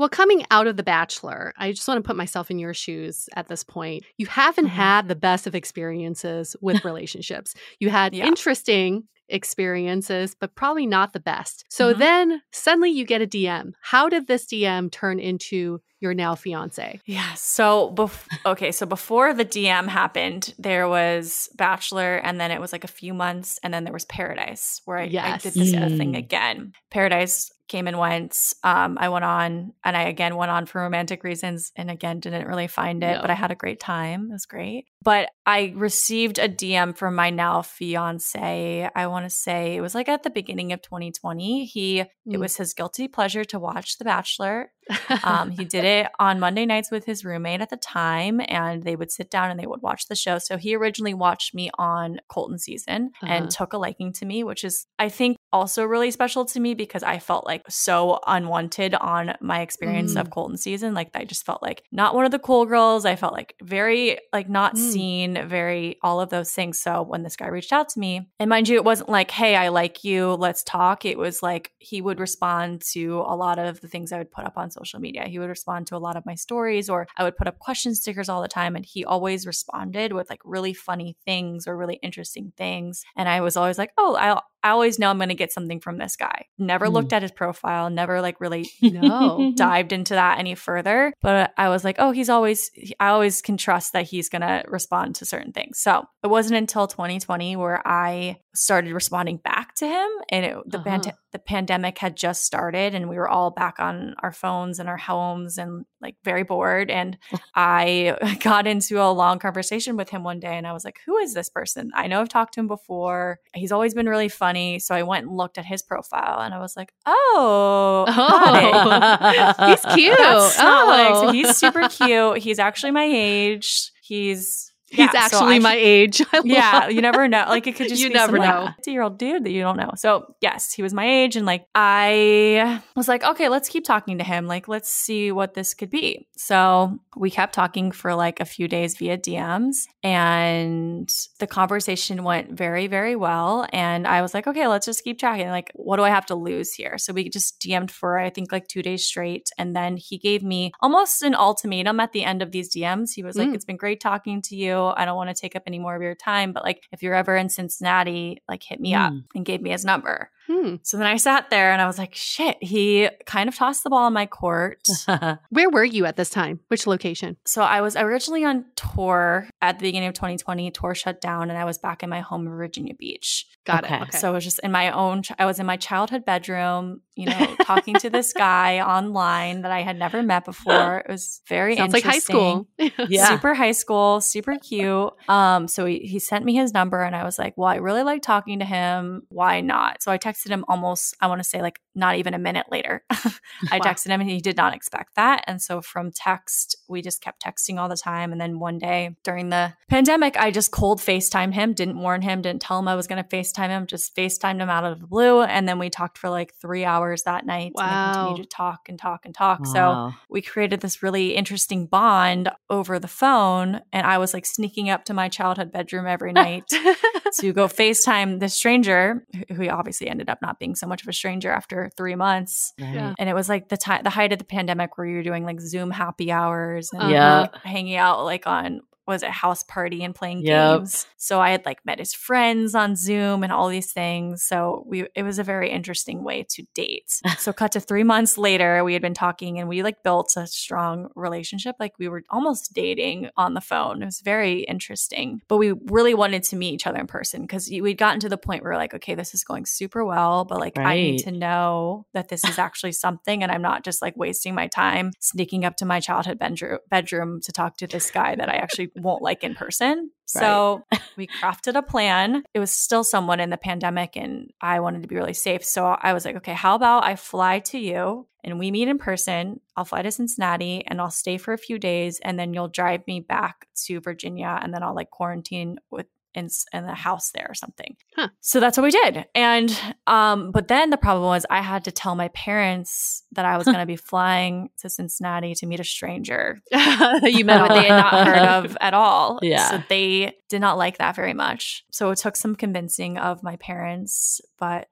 Well, coming out of The Bachelor, I just want to put myself in your shoes at this point. You haven't Mhm. had the best of experiences with relationships. You had Yeah. interesting experiences, but probably not the best. So Mhm. then suddenly you get a DM. How did this DM turn into your now fiance? Yeah. So, bef- okay. So before the DM happened, there was Bachelor, and then it was like a few months, and then there was Paradise, where I, I did this whole thing Mm. again. Paradise came and went. Um, I went on, and I again went on for romantic reasons, and again didn't really find it, No. but I had a great time. It was great. But I received a DM from my now fiance. I want to say it was like at the beginning of 2020. He it Mm. was his guilty pleasure to watch The Bachelor. Um, he did it on Monday nights with his roommate at the time, and they would sit down and they would watch the show. So he originally watched me on Colton season Uh-huh. and took a liking to me, which is, I think, also really special to me because I felt like so unwanted on my experience Mm. of Colton season. Like I just felt like not one of the cool girls. I felt like very like not Mm. seen, very all of those things. So when this guy reached out to me, and mind you, it wasn't like, "Hey, I like you, let's talk." It was like he would respond to a lot of the things I would put up on social media. He would respond to a lot of my stories, or I would put up question stickers all the time, and he always responded with like really funny things or really interesting things. And I was always like, "Oh, I I always know I'm going to get something from this guy." Never Mm. looked at his profile, never like really no. dived into that any further. But I was like, oh, he's always, I always can trust that he's going to respond to certain things. So it wasn't until 2020 where I started responding back to him. And it, the, Uh-huh. pand- the pandemic had just started and we were all back on our phones and our homes and like very bored. And I got into a long conversation with him one day and I was like, who is this person? I know I've talked to him before. He's always been really funny. So I went and looked at his profile and I was like, oh. Oh, he's cute. That's not what I- Oh. so he's super cute. He's actually my age. He's He's yeah, so actually I my should- age. Yeah, you never know. Like it could just You be never some, know. like, 50 year old dude that you don't know. So yes, he was my age, and like I was like, okay, let's keep talking to him. Like let's see what this could be. So we kept talking for like a few days via DMs, and the conversation went very very well. And I was like, okay, let's just keep chatting. Like, what do I have to lose here? So we just DM'd for I think like two days straight, and then he gave me almost an ultimatum at the end of these DMs. He was like, Mm. it's been great talking to you. I don't want to take up any more of your time, but like if you're ever in Cincinnati, like hit me up Mm. and gave me his number. Hmm. So then I sat there and I was like, shit, he kind of tossed the ball in my court. Where were you at this time? Which location? so I was originally on tour at the beginning of 2020. Tour shut down and I was back in my home in Virginia Beach. Got Okay. it. Okay. So I was just in my own, I was in my childhood bedroom, you know, talking to this guy online that I had never met before. It was very Sounds like high school. Yeah. super high school, super cute. Um, so he, he sent me his number and I was like, well, I really like talking to him. Why not? So I texted him almost, I want to say like not even a minute later. I Wow. texted him and he did not expect that. And so from text, we just kept texting all the time. And then one day during the pandemic, I just cold FaceTimed him, didn't warn him, didn't tell him I was going to FaceTime him, just FaceTimed him out of the blue. And then we talked for like three hours that night. And we Wow. continued to talk and talk and talk. So we created this really interesting bond over the phone. And I was like sneaking up to my childhood bedroom every night to go FaceTime this stranger who- who obviously ended up not being so much of a stranger after three months. Right. Yeah. And it was like the time, the height of the pandemic where you're doing like Zoom happy hours and Uh-huh. Yeah. hanging out like on was it house party and playing Yep. games. So I had like met his friends on Zoom and all these things. So we it was a very interesting way to date. so cut to 3 months later, we had been talking and we like built a strong relationship. Like we were almost dating on the phone. It was very interesting. But we really wanted to meet each other in person cuz we'd gotten to the point where like okay, this is going super well, but like I need to know that this is actually something and I'm not just like wasting my time sneaking up to my childhood bedroom bedroom to talk to this guy that I actually won't like in person. So we crafted a plan. It was still someone in the pandemic and I wanted to be really safe. So I was like, okay, how about I fly to you and we meet in person? I'll fly to Cincinnati and I'll stay for a few days and then you'll drive me back to Virginia and then I'll like quarantine with in, in the house there or something. Huh. So that's what we did. And um but then the problem was I had to tell my parents that I was going to be flying to Cincinnati to meet a stranger you that met they had not heard of at all. Yeah. So they did not like that very much. So it took some convincing of my parents, but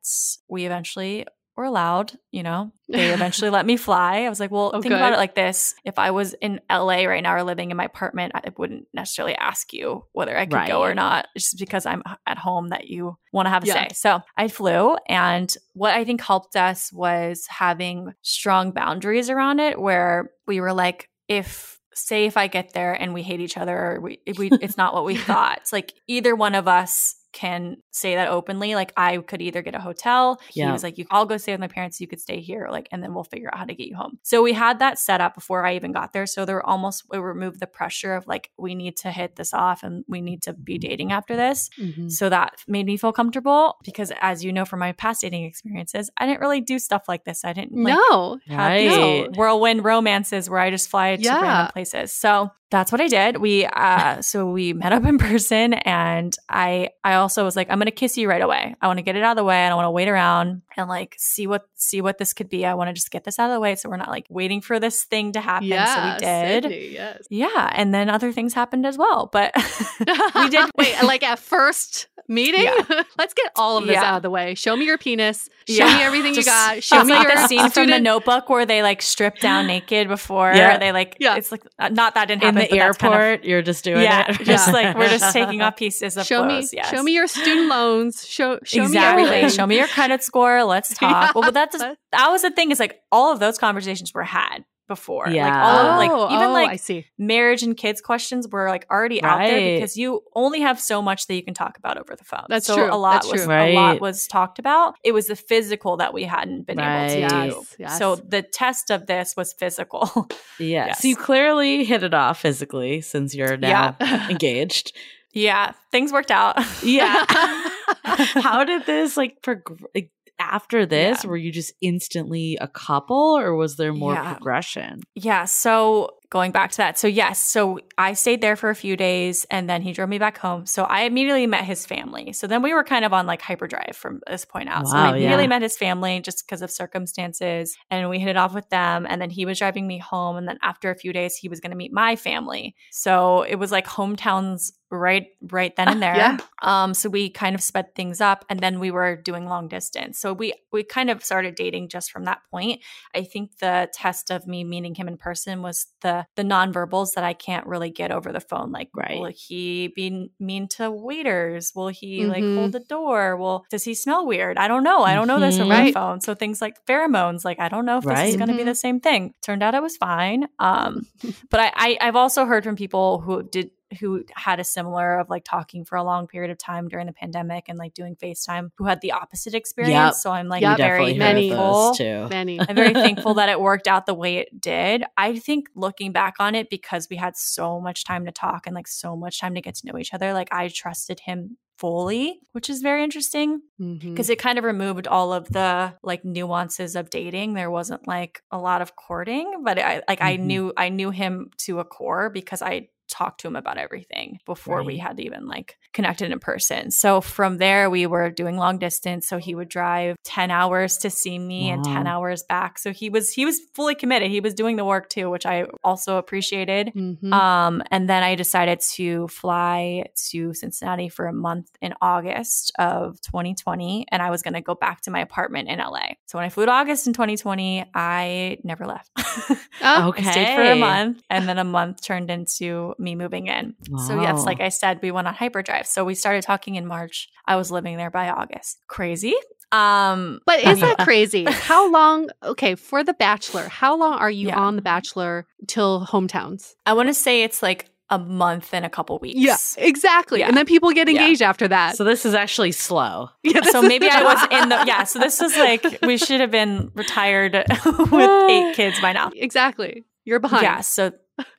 we eventually were allowed, you know. They eventually let me fly. I was like, well, Oh, think about it like this. If I was in LA right now or living in my apartment, I wouldn't necessarily ask you whether I could go or Right. not, just because I'm at home that you want to have a Yeah. say. So I flew. And what I think helped us was having strong boundaries around it where we were like, if say if I get there and we hate each other or we, we it's not what we thought. It's like either one of us can say that openly. Like I could either get a hotel. Yeah. He Yeah. was like, "You, I'll go stay with my parents. You could stay here." Like, and then we'll figure out how to get you home. So we had that set up before I even got there. So there were almost it removed the pressure of like we need to hit this off and we need to be dating after this. Mhm. So that made me feel comfortable because, as you know from my past dating experiences, I didn't really do stuff like this. I didn't like no. have these Right. whirlwind romances where I just fly to random places. So that's what I did. We uh so we met up in person and I I also was like, I'm gonna kiss you right away. I want to get it out of the way. I don't want to wait around and like see what see what this could be. I want to just get this out of the way so we're not like waiting for this thing to happen. Yeah. so we did. Sydney, yes. Yeah. And then other things happened as well. But we did Wait, like at first meeting? Yeah. Let's get all of this Yeah. out of the way. Show me your penis. Show Yeah. me everything Just- you got. Show me like your the scene from the notebook where they like strip down naked before Yeah. they like Yeah. it's like not that didn't In happen the but that's kind of- airport, you're just doing yeah, it. just like we're just taking off pieces of Show clothes. me, yes. show me your student loans. Show, show me exactly. everything. Show me your credit score. Let's talk. Yeah. Well, but that's that was the thing is like all of those conversations were had before. Like Yeah. all of, like Oh, even oh, like I see. marriage and kids questions were like already out there because you only have so much that you can talk about over the phone. That's so true. a lot That's was true. a lot was talked about. It was the physical that we hadn't been able to Right. do. Yes, yes. So the test of this was physical. Yeah. Yes. So you clearly hit it off physically since you're now engaged. yeah, things worked out. Yeah. How did this like prog- like, after this? Yeah. Were you just instantly a couple, or was there more Yeah. progression? Yeah. So going back to that. So yes. So I stayed there for a few days and then he drove me back home. So I immediately met his family. So then we were kind of on like hyperdrive from this point out. so I immediately yeah. met his family just because of circumstances and we hit it off with them. And then he was driving me home. And then after a few days, he was going to meet my family. So it was like hometowns right right then and there. Yeah. Um so we kind of sped things up and then we were doing long distance. So we we kind of started dating just from that point. I think the test of me meeting him in person was the the nonverbals that I can't really get over the phone. Like, Right. will he be mean to waiters? Will he like Mhm. hold the door? Well, does he smell weird? I don't know. I don't know this over Mhm. the phone. So things like pheromones, like I don't know if this is going to be Mhm. the same thing. Turned out it was fine. Um, but I, I I've also heard from people who did who had a similar of like talking for a long period of time during the pandemic and like doing FaceTime who had the opposite experience. Yep. So I'm like Yep. Very many. heard thankful. too. Many. I'm very thankful that it worked out the way it did. I think looking back on it, because we had so much time to talk and like so much time to get to know each other, like I trusted him fully, which is very interesting because it kind of removed all of the like nuances of dating. There wasn't like a lot of courting, but I like I Mhm. knew I knew him to a core because I talked to him about everything before we Right. had even like connected in person. So from there we were doing long distance. So he would drive 10 hours to see me and 10 hours back. So he was he was fully committed. He was doing the work too, which I also appreciated. Mhm. Um, and then I decided to fly to Cincinnati for a month in August of 2020, and I was going to go back to my apartment in LA. So when I flew to August in 2020, I never left. okay. I stayed for a month, and then a month turned into me moving in. So yes, like I said, we went on hyperdrive. So we started talking in March. I was living there by August. Crazy. Um, But is that crazy? How long? Okay, for The Bachelor, how long are you Yeah. on The Bachelor till hometowns? I want to say it's like a month and a couple weeks. Yeah, exactly. Yeah. And then people get Yeah. engaged after that. So this is actually slow. yeah, so maybe I was in the yeah. So this is like we should have been retired with eight kids by now. exactly. You're behind. Yeah, so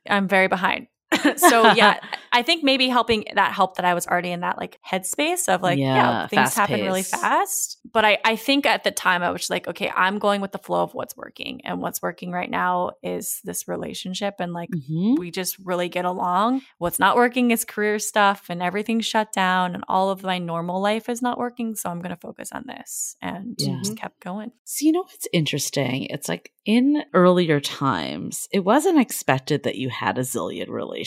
I'm very behind. so yeah, I think maybe helping that helped that I was already in that like headspace of like, yeah, Yeah, things happen really fast-paced. But I, I think at the time I was like, okay, I'm going with the flow of what's working. And what's working right now is this relationship. And like, Mhm. we just really get along. What's not working is career stuff and everything's shut down and all of my normal life is not working. So I'm going to focus on this and Yeah. just kept going. So, you know what's interesting? It's like in earlier times, it wasn't expected that you had a zillion relationships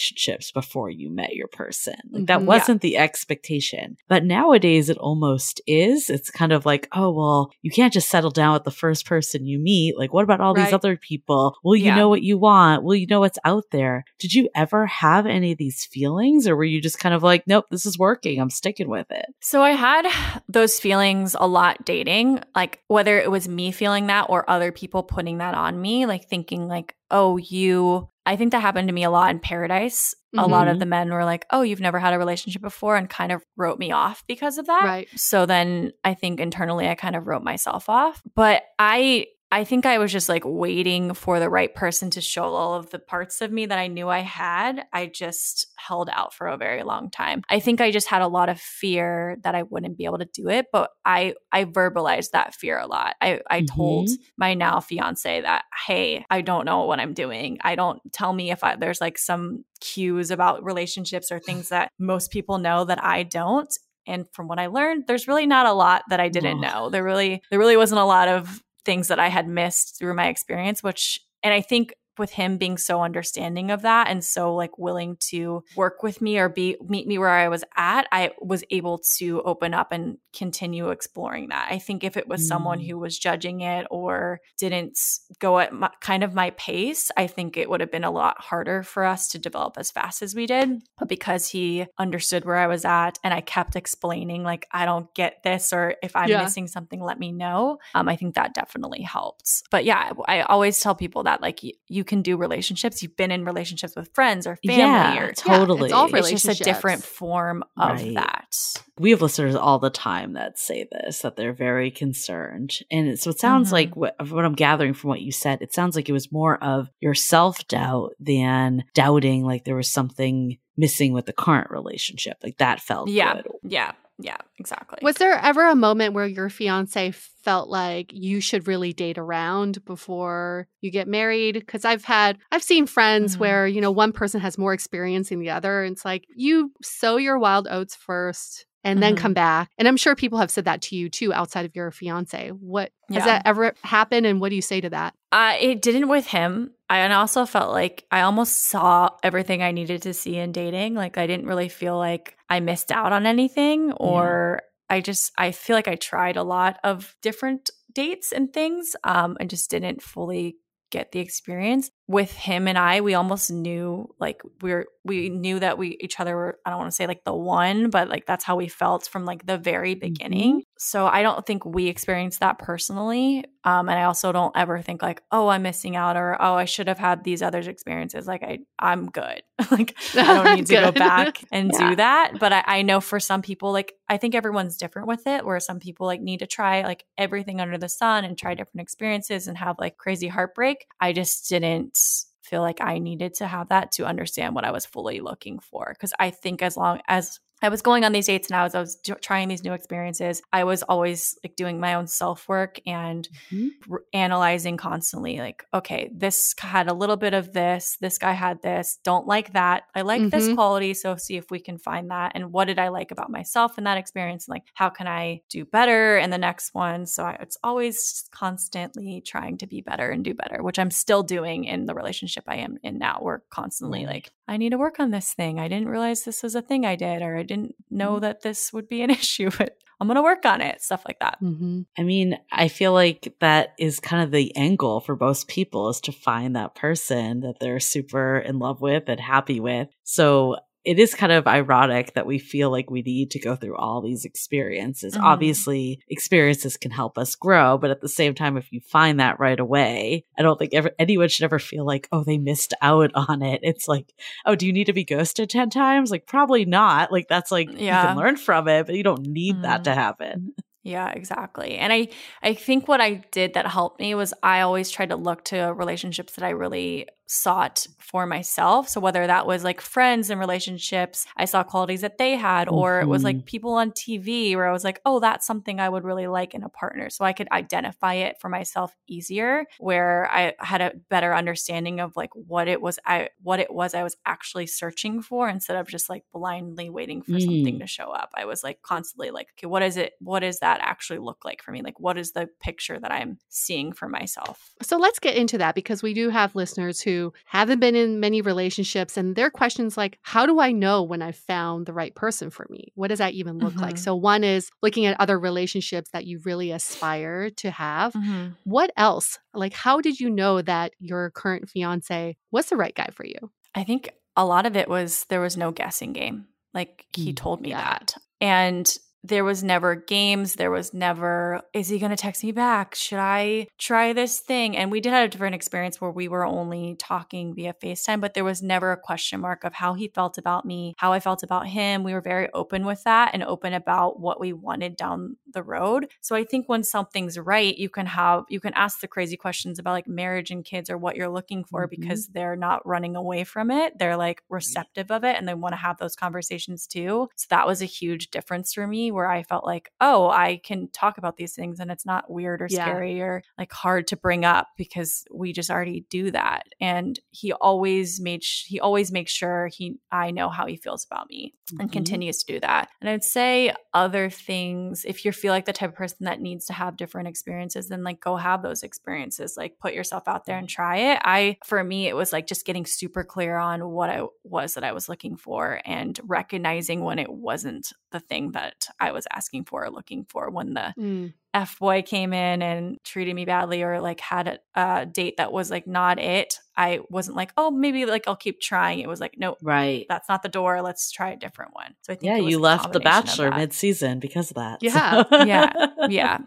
before you met your person. Like that Mhm. Wasn't the expectation. But nowadays, it almost is. It's kind of like, oh, well, you can't just settle down with the first person you meet. Like, what about all these other people? Will you Yeah. know what you want? Will you know what's out there? Did you ever have any of these feelings, or were you just kind of like, nope, this is working. I'm sticking with it? So I had those feelings a lot dating, like whether it was me feeling that or other people putting that on me, like thinking like, "Oh, you I think that happened to me a lot in Paradise. A lot of Mhm. the men were like, "Oh, you've never had a relationship before," and kind of wrote me off because of that. Right. So then I think internally I kind of wrote myself off. But I I think I was just like waiting for the right person to show all of the parts of me that I knew I had. I just held out for a very long time. I think I just had a lot of fear that I wouldn't be able to do it, but I I verbalized that fear a lot. I I mm-hmm. told my now fiance that, "Hey, I don't know what I'm doing. I don't tell me if I, there's like some cues about relationships or things that most people know that I don't." And from what I learned, there's really not a lot that I didn't Ugh. know. There really there really wasn't a lot of things that I had missed through my experience, which and I think with him being so understanding of that and so like willing to work with me or be meet me where I was at, I was able to open up and continue exploring that. I think if it was someone Mm. who was judging it or didn't go at my, kind of my pace, I think it would have been a lot harder for us to develop as fast as we did. But because he understood where I was at and I kept explaining like I don't get this or if I'm Yeah. missing something, let me know. Um, I think that definitely helped. But yeah, I always tell people that like y- you can do relationships. You've been in relationships with friends or family Yeah, or Yeah, totally. it's all relationships. it's just a different form of Right. that. we have listeners all the time that say this that they're very concerned and so it sounds Mhm. like what, what i'm gathering from what you said it sounds like it was more of your self-doubt than doubting like there was something missing with the current relationship like that felt Yeah. good Yeah. Yeah. Exactly. Was there ever a moment where your fiance felt like you should really date around before you get married? Because I've had, I've seen friends Mhm. where, you know, one person has more experience than the other. And it's like, you sow your wild oats first and then Mhm. come back. And I'm sure people have said that to you too outside of your fiance. What has that ever happened? And what do you say to that? Uh, it didn't with him. I also felt like I almost saw everything I needed to see in dating. Like I didn't really feel like I missed out on anything or I just I feel like I tried a lot of different dates and things um and just didn't fully get the experience. With him and I we almost knew like we're we knew that we each other were I don't want to say like the one but like that's how we felt from like the very beginning so I don't think we experienced that personally um and I also don't ever think like oh I'm missing out or oh I should have had these other experiences like I I'm good like I don't need to go back and Yeah. do that but I, I know for some people like I think everyone's different with it where some people like need to try like everything under the sun and try different experiences and have like crazy heartbreak I just didn't feel like I needed to have that to understand what I was fully looking for. Because I think as long as I was going on these dates and I was, I was trying these new experiences, I was always like doing my own self work and Mhm. r- analyzing constantly like, okay, this had a little bit of this, this guy had this, don't like that. I like this Mhm. quality. So see if we can find that. And what did I like about myself in that experience? And like, how can I do better in the next one? So I, it's always constantly trying to be better and do better, which I'm still doing in the relationship I am in now. We're constantly like, I need to work on this thing. I didn't realize this was a thing I did, or I didn't know Mhm. that this would be an issue, but I'm going to work on it. Stuff like that. Mm-hmm. I mean, I feel like that is kind of the angle for most people is to find that person that they're super in love with and happy with. So it is kind of ironic that we feel like we need to go through all these experiences. Mhm. Obviously, experiences can help us grow, but at the same time, if you find that right away, I don't think ever, anyone should ever feel like, oh, they missed out on it. It's like, oh, do you need to be ghosted 10 times? Like, probably not. Like, that's like, you can learn from it, but you don't need that Mhm. to happen. Yeah, exactly. And I I think what I did that helped me was I always tried to look to relationships that I really sought for myself. So whether that was like friends and relationships, I saw qualities that they had, or it was like people on TV where I was like, oh, that's something I would really like in a partner. So I could identify it for myself easier, where I had a better understanding of like what it was I what it was I was actually searching for instead of just like blindly waiting for something Mm. to show up. I was like constantly like, okay, what is it? What does that actually look like for me? Like what is the picture that I'm seeing for myself? So let's get into that because we do have listeners who haven't been in many relationships and their questions like, how do I know when I've found the right person for me? What does that even look like? Mhm. So one is looking at other relationships that you really aspire to have. Mm-hmm. What else? Like, how did you know that your current fiance was the right guy for you? I think a lot of it was there was no guessing game. Like he Mm, told me yeah. that. And there was never games. There was never, is he going to text me back? Should I try this thing? And we did have a different experience where we were only talking via FaceTime, but there was never a question mark of how he felt about me, how I felt about him. We were very open with that and open about what we wanted down the road. So I think when something's right, you can have, you can ask the crazy questions about like marriage and kids or what you're looking for Mhm. because they're not running away from it. They're like receptive of it and they want to have those conversations too. So that was a huge difference for me where I felt like, oh, I can talk about these things and it's not weird or Yeah. scary or like hard to bring up because we just already do that. And he always made sh- he always makes sure he I know how he feels about me and Mhm. continues to do that. And I'd say other things if you feel like the type of person that needs to have different experiences then like go have those experiences like put yourself out there and try it. I for me it was like just getting super clear on what I was that I was looking for and recognizing when it wasn't the thing that I was asking for or looking for when the Mm. F boy came in and treated me badly or like had a, a date that was like not it. I wasn't like, oh, maybe like I'll keep trying. It was like, no, Right. that's not the door. Let's try a different one. So I think Yeah, you left The Bachelor mid season because of that. Yeah. So- Yeah. yeah,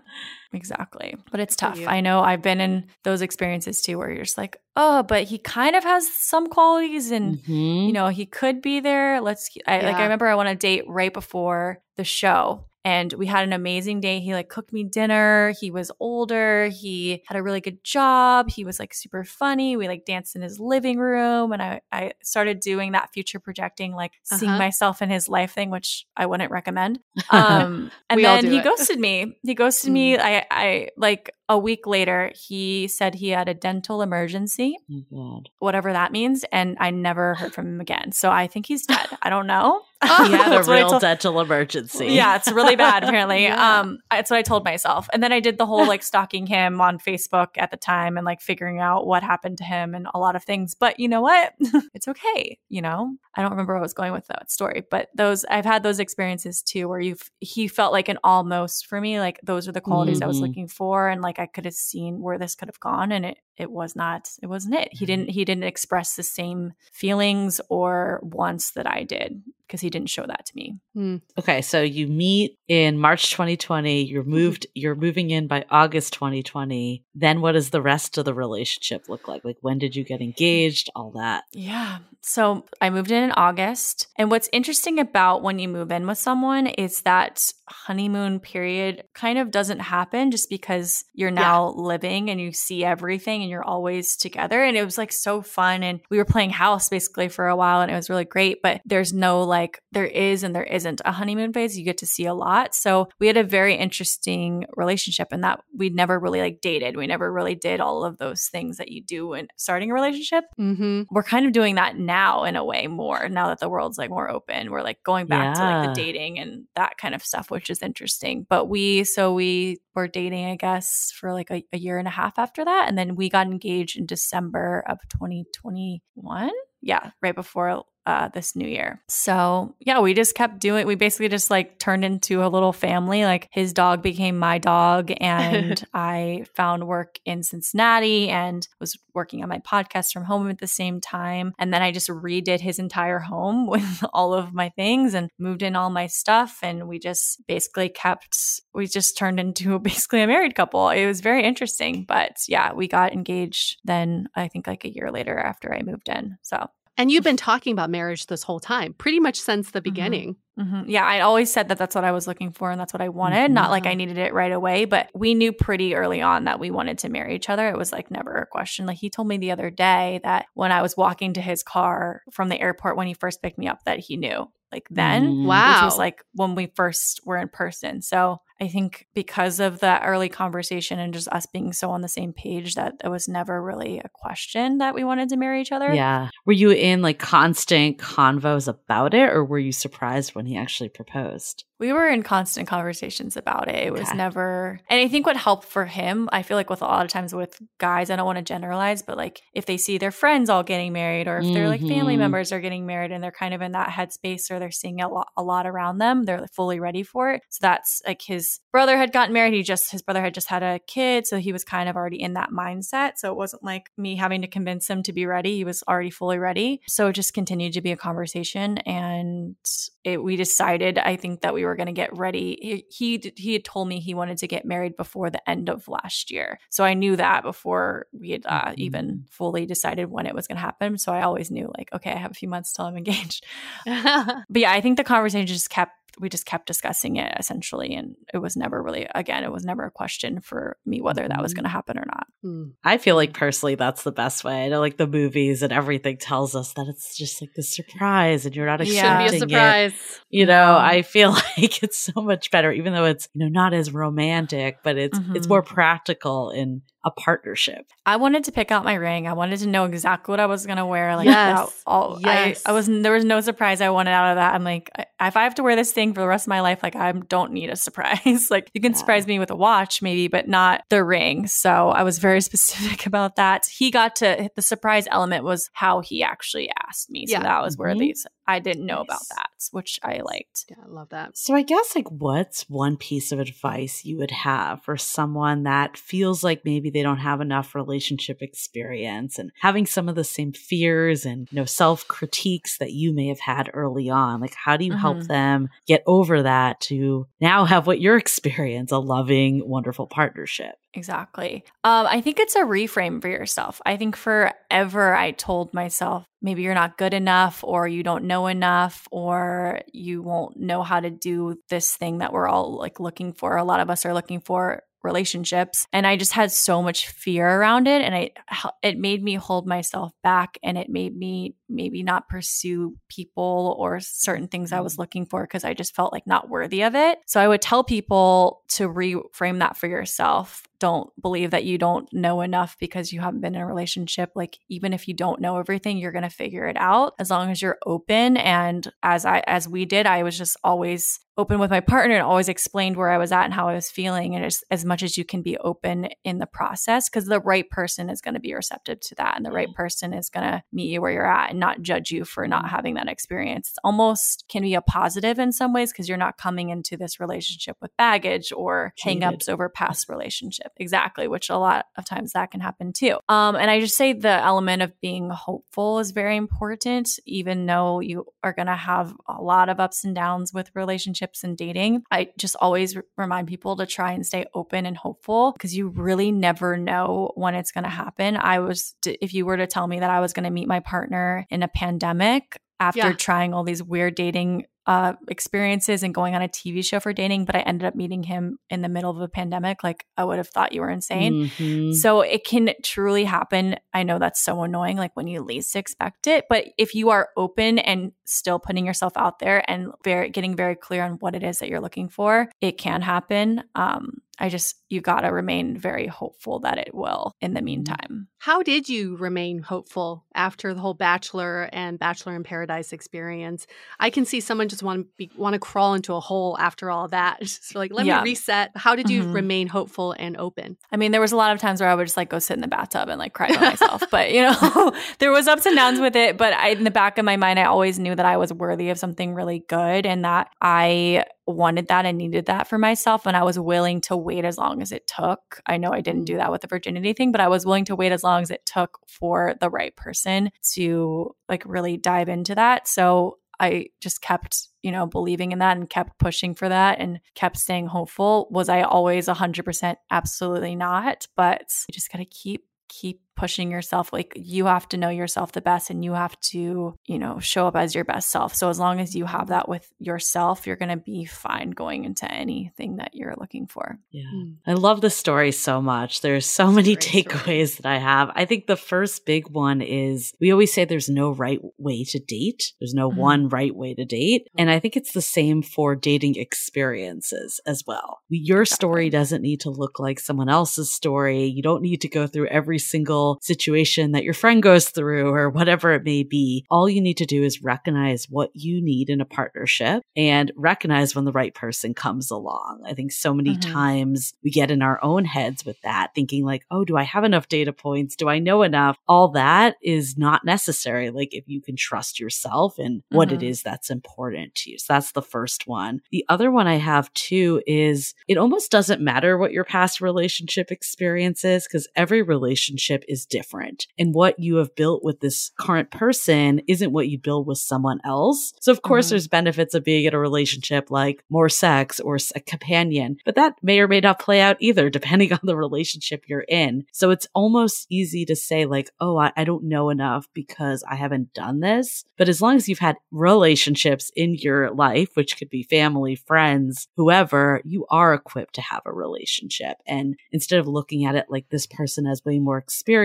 exactly. But it's tough. I know I've been in those experiences too where you're just like, oh, but he kind of has some qualities and Mhm. you know, he could be there. Let's I like I remember I went on a date right before the show and we had an amazing day. He like cooked me dinner. He was older. He had a really good job. He was like super funny. We like danced in his living room and I I started doing that future projecting like seeing Uh-huh. myself in his life thing which I wouldn't recommend. Um and then he it. ghosted me. He ghosted me. I I like a week later he said he had a dental emergency Oh, whatever that means. And I never heard from him again. So I think he's dead. I don't know. He had a what real dental emergency. Yeah, it's really bad apparently. Yeah. Um, that's what I told myself. And then I did the whole like stalking him on Facebook at the time and like figuring out what happened to him and a lot of things. But you know what? it's okay. You know, I don't remember where I was going with that story, but those I've had those experiences too where you've, he felt like an almost for me. Like those are the qualities I was Mhm. looking for, and like I could have seen where this could have gone, and it it was not it wasn't it. He mm-hmm. didn't he didn't express the same feelings or wants that I did because he didn't show that to me. Hmm. Okay, so you meet in March 2020. You're mm-hmm. moved. You're moving in by August 2020. Then, what does the rest of the relationship look like? Like, when did you get engaged? All that. Yeah. So I moved in in August. And what's interesting about when you move in with someone is that honeymoon period kind of doesn't happen just because you're now living and you see everything and you're always together. And it was like so fun. And we were playing house basically for a while and it was really great. But there's no like, there is and there isn't a honeymoon phase. You get to see a lot. So we had a very interesting relationship in that we never really like dated. We never really did all of those things that you do when starting a relationship Mm-hmm. we're kind of doing that now in a way more now that the world's like more open we're like going back to like the dating and that kind of stuff which is interesting but we so we were dating i guess for like a, a year and a half after that and then we got engaged in december of 2021 yeah right before uh, this new year. So yeah, we just kept doing. We basically just like turned into a little family. Like his dog became my dog, and I found work in Cincinnati and was working on my podcast from home at the same time. And then I just redid his entire home with all of my things and moved in all my stuff. And we just basically kept. We just turned into basically a married couple. It was very interesting, but yeah, we got engaged then. I think like a year later after I moved in. So And you've been talking about marriage this whole time, pretty much since the beginning. Mm-hmm. Yeah, I always said that that's what I was looking for and that's what I wanted. Not like I needed it right away, but we knew pretty early on that we wanted to marry each other. It was like never a question. Like he told me the other day that when I was walking to his car from the airport when he first picked me up, that he knew like then. Wow. which was like when we first were in person. So I think because of that early conversation and just us being so on the same page, that it was never really a question that we wanted to marry each other. Yeah. Were you in like constant convos about it or were you surprised when he actually proposed? We were in constant conversations about it. It was never, and I think what helped for him, I feel like with a lot of times with guys, I don't want to generalize, but like if they see their friends all getting married or if their like family Mhm. members are getting married and they're kind of in that headspace or they're seeing a lot, a lot around them, they're fully ready for it. So that's like his brother had gotten married. He just, his brother had just had a kid. So he was kind of already in that mindset. So it wasn't like me having to convince him to be ready. He was already fully ready. So it just continued to be a conversation. And it, we decided, I think, that we were going to get ready. He, he he had told me he wanted to get married before the end of last year, so I knew that before we had uh, even fully decided when it was going to happen. So I always knew, like, okay, I have a few months till I'm engaged. But yeah, I think the conversation just kept. We just kept discussing it essentially, and it was never really. Again, it was never a question for me whether that was going to happen or not. Hmm. I feel like personally that's the best way. I know like the movies and everything tells us that it's just like the surprise and you're not Yeah. expecting Shouldn't it. You know, No. I feel like it's so much better, even though it's you know not as romantic, but it's it's Mhm. more practical in a partnership. I wanted to pick out my ring. I wanted to know exactly what I was gonna wear. Like, Yes. all, Yes. I, I was there was no surprise I wanted out of that. I'm like, I- if I have to wear this thing for the rest of my life, like I don't need a surprise. like you can Yeah. surprise me with a watch, maybe, but not the ring. So I was very specific about that. He got to the surprise element was how he actually asked me. So Yeah. that was where Mhm. these I didn't know about that, which I liked. Yeah, I love that. So I guess like what's one piece of advice you would have for someone that feels like maybe they don't have enough relationship experience and having some of the same fears and you know self critiques that you may have had early on? Like how do you help Mhm. them get over that to now have what your experience a loving wonderful partnership? Exactly. Um, I think it's a reframe for yourself. I think forever I told myself, maybe you're not good enough, or you don't know enough, or you won't know how to do this thing that we're all like looking for. A lot of us are looking for relationships and i just had so much fear around it and i it made me hold myself back and it made me maybe not pursue people or certain things i was mm. looking for because i just felt like not worthy of it. So i would tell people to reframe that for yourself don't believe that you don't know enough because you haven't been in a relationship like even if you don't know everything you're going to figure it out as long as you're open and as i as we did i was just always open with my partner and always explained where I was at and how I was feeling. And as, as much as you can be open in the process, because the right person is going to be receptive to that. And the right mm-hmm. person is going to meet you where you're at and not judge you for not mm-hmm. having that experience. It's almost can be a positive in some ways because you're not coming into this relationship with baggage or hangups over past relationship. Exactly, which a lot of times that can happen too. Um, and I just say the element of being hopeful is very important, even though you are going to have a lot of ups and downs with relationships and dating. I just always r- remind people to try and stay open and hopeful because you really never know when it's going to happen. I was, if you were to tell me that I was going to meet my partner in a pandemic after Yeah. trying all these weird dating uh, experiences and going on a TV show for dating, but I ended up meeting him in the middle of a pandemic, like I would have thought you were insane. Mhm. So it can truly happen. I know that's so annoying, like when you least expect it. But if you are open and still putting yourself out there and very getting very clear on what it is that you're looking for, it can happen. Um, I just you gotta remain very hopeful that it will in the meantime. How did you remain hopeful after the whole Bachelor and Bachelor in Paradise experience? I can see someone just want to be, want to crawl into a hole after all that. Just like let Yeah. me reset. How did you Mhm. remain hopeful and open? I mean, there was a lot of times where I would just like go sit in the bathtub and like cry by myself. but you know, there was ups and downs with it. But I, in the back of my mind, I always knew that I was worthy of something really good and that I wanted that and needed that for myself. And I was willing to wait as long as it took. I know I didn't do mm-hmm. that with the virginity thing, but I was willing to wait as long as it took for the right person to like really dive into that. So I just kept, you know, believing in that and kept pushing for that and kept staying hopeful. Was I always 100% absolutely not, but you just got to keep keep pushing yourself. Like you have to know yourself the best and you have to, you know, show up as your best self. So as long as you have that with yourself, you're going to be fine going into anything that you're looking for. Yeah. Mm. I love this story so much. There's so many great story. takeaways that I have. I think the first big one is we always say there's no right way to date. There's no Mhm. one right way to date. And I think it's the same for dating experiences as well. Your story doesn't need to look like someone else's story. You don't need to go through every single situation that your friend goes through or whatever it may be. All you need to do is recognize what you need in a partnership and recognize when the right person comes along. I think so many Mhm. times we get in our own heads with that, thinking like, oh, do I have enough data points? Do I know enough? All that is not necessary. Like if you can trust yourself and what it Mhm. is that's important to you. So that's the first one. The other one I have too is it almost doesn't matter what your past relationship experience is because every relationship is different. And what you have built with this current person isn't what you build with someone else. So of course Mhm. there's benefits of being in a relationship like more sex or a companion, but that may or may not play out either depending on the relationship you're in. So it's almost easy to say like, oh, I, I don't know enough because I haven't done this. But as long as you've had relationships in your life, which could be family, friends, whoever, you are equipped to have a relationship. And instead of looking at it like this person has way more experience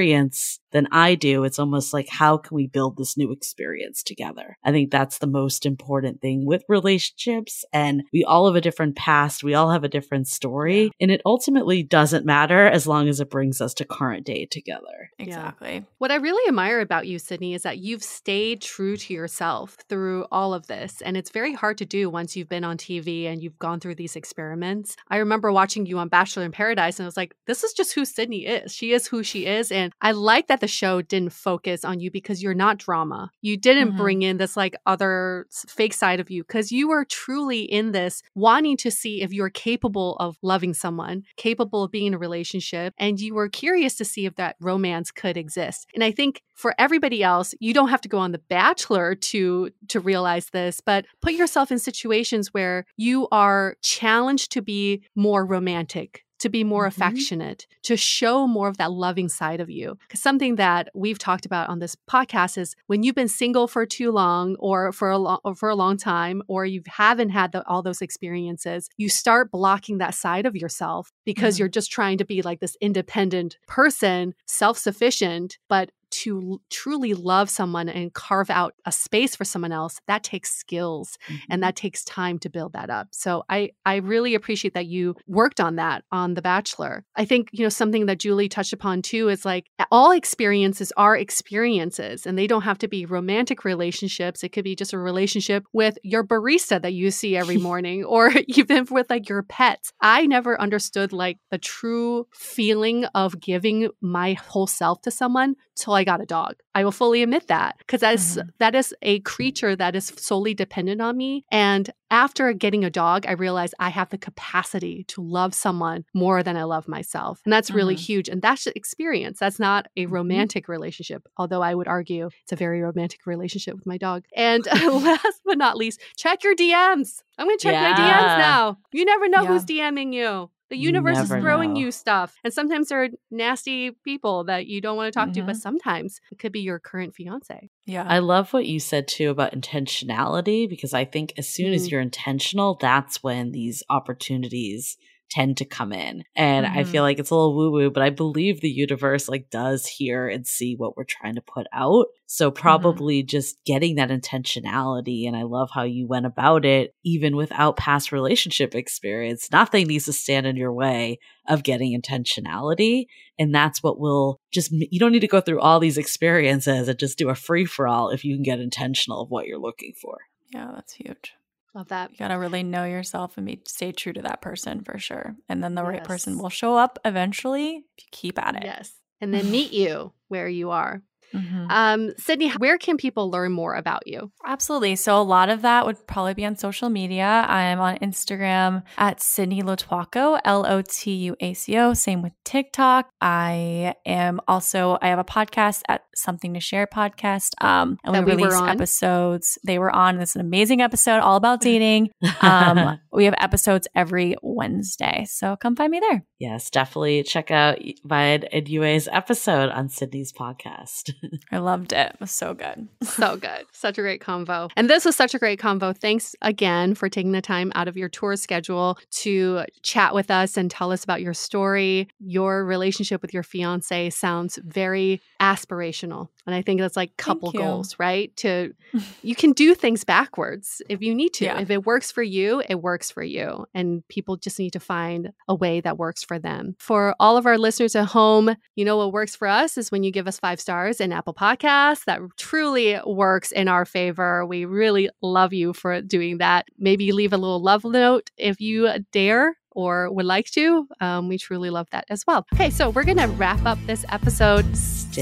than I do, it's almost like, how can we build this new experience together? I think that's the most important thing with relationships. And we all have a different past. We all have a different story. And it ultimately doesn't matter as long as it brings us to current day together. Exactly. What I really admire about you, Sydney, is that you've stayed true to yourself through all of this. And it's very hard to do once you've been on TV and you've gone through these experiments. I remember watching you on Bachelor in Paradise and I was like, this is just who Sydney is. She is who she is. And I like that the show didn't focus on you because you're not drama. You didn't Mhm. bring in this like other fake side of you because you were truly in this wanting to see if you're capable of loving someone, capable of being in a relationship, and you were curious to see if that romance could exist. And I think for everybody else, you don't have to go on The Bachelor to to realize this, but put yourself in situations where you are challenged to be more romantic to be more Mhm. affectionate, to show more of that loving side of you. Because something that we've talked about on this podcast is when you've been single for too long, or for a long, or for a long time, or you haven't had the, all those experiences, you start blocking that side of yourself because Mhm. you're just trying to be like this independent person, self sufficient, but to l- truly love someone and carve out a space for someone else that takes skills and mm-hmm. that takes time to build that up. So i i really appreciate that you worked on that on the bachelor. I think you know something that julie touched upon too is like all experiences are experiences and they don't have to be romantic relationships. It could be just a relationship with your barista that you see every morning or even with like your pets. I never understood like the true feeling of giving my whole self to someone till I got a dog. I will fully admit that because that is- Mhm. that is a creature that is solely dependent on me. And after getting a dog, I realized I have the capacity to love someone more than I love myself. And that's really Mhm. huge. And that's the experience. That's not a Mhm. romantic relationship, although I would argue it's a very romantic relationship with my dog. And last but not least, check your DMs. I'm going to check my DMs now. You never know Yeah. who's DMing you. The You universe is throwing know. you stuff. And sometimes there are nasty people that you don't want to talk to, but Mhm. sometimes it could be your current fiance. Yeah. I love what you said too about intentionality because I think as soon as Mm. you're intentional, that's when these opportunities tend to come in. And I Mhm. feel like it's a little woo woo, but I believe the universe like does hear and see what we're trying to put out. So probably just getting that intentionality. And I love how you went about it, even without past relationship experience. Nothing needs to stand in your way of getting intentionality. And that's what will just, you don't need to go through all these experiences and just do a free for all if you can get intentional of what you're looking for. yeah, that's huge. Love that. You gotta really know yourself and be stay true to that person for sure. And then the right person will show up eventually if you keep at it. Yes. And then meet you where you are. Mhm. Um, Sydney, where can people learn more about you? Absolutely. So a lot of that would probably be on social media. I'm on Instagram at Sydney Lotuaco, L O T U A C O. Same with TikTok. I am also I have a podcast at Something to Share podcast. Um, and That we we were release on. episodes. They were on. This is an amazing episode all about dating. Um, We have episodes every Wednesday. So come find me there. Yes, definitely check out Vide and Yue's episode on Sydney's podcast. I loved it. It was so good. so good. Such a great convo. And this was such a great convo. Thanks again for taking the time out of your tour schedule to chat with us and tell us about your story. Your relationship with your fiance sounds very aspirational. And I think that's like couple goals, right? To you can do things backwards if you need to. Yeah. If it works for you, it works for you. And people just need to find a way that works for them. For all of our listeners at home, you know what works for us is when you give us five stars in Apple Podcasts. That truly works in our favor. We really love you for doing that. Maybe leave a little love note if you dare or would like to. Um, we truly love that as well. Okay, so we're going to wrap up this episode. Stay,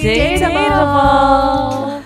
Stay dateable.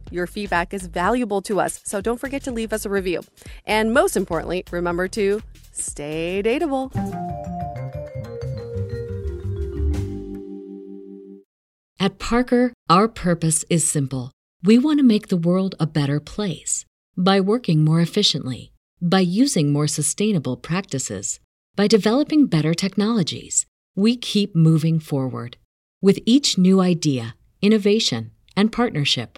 Your feedback is valuable to us, so don't forget to leave us a review. And most importantly, remember to stay dateable. At Parker, our purpose is simple. We want to make the world a better place by working more efficiently, by using more sustainable practices, by developing better technologies. We keep moving forward. With each new idea, innovation, and partnership,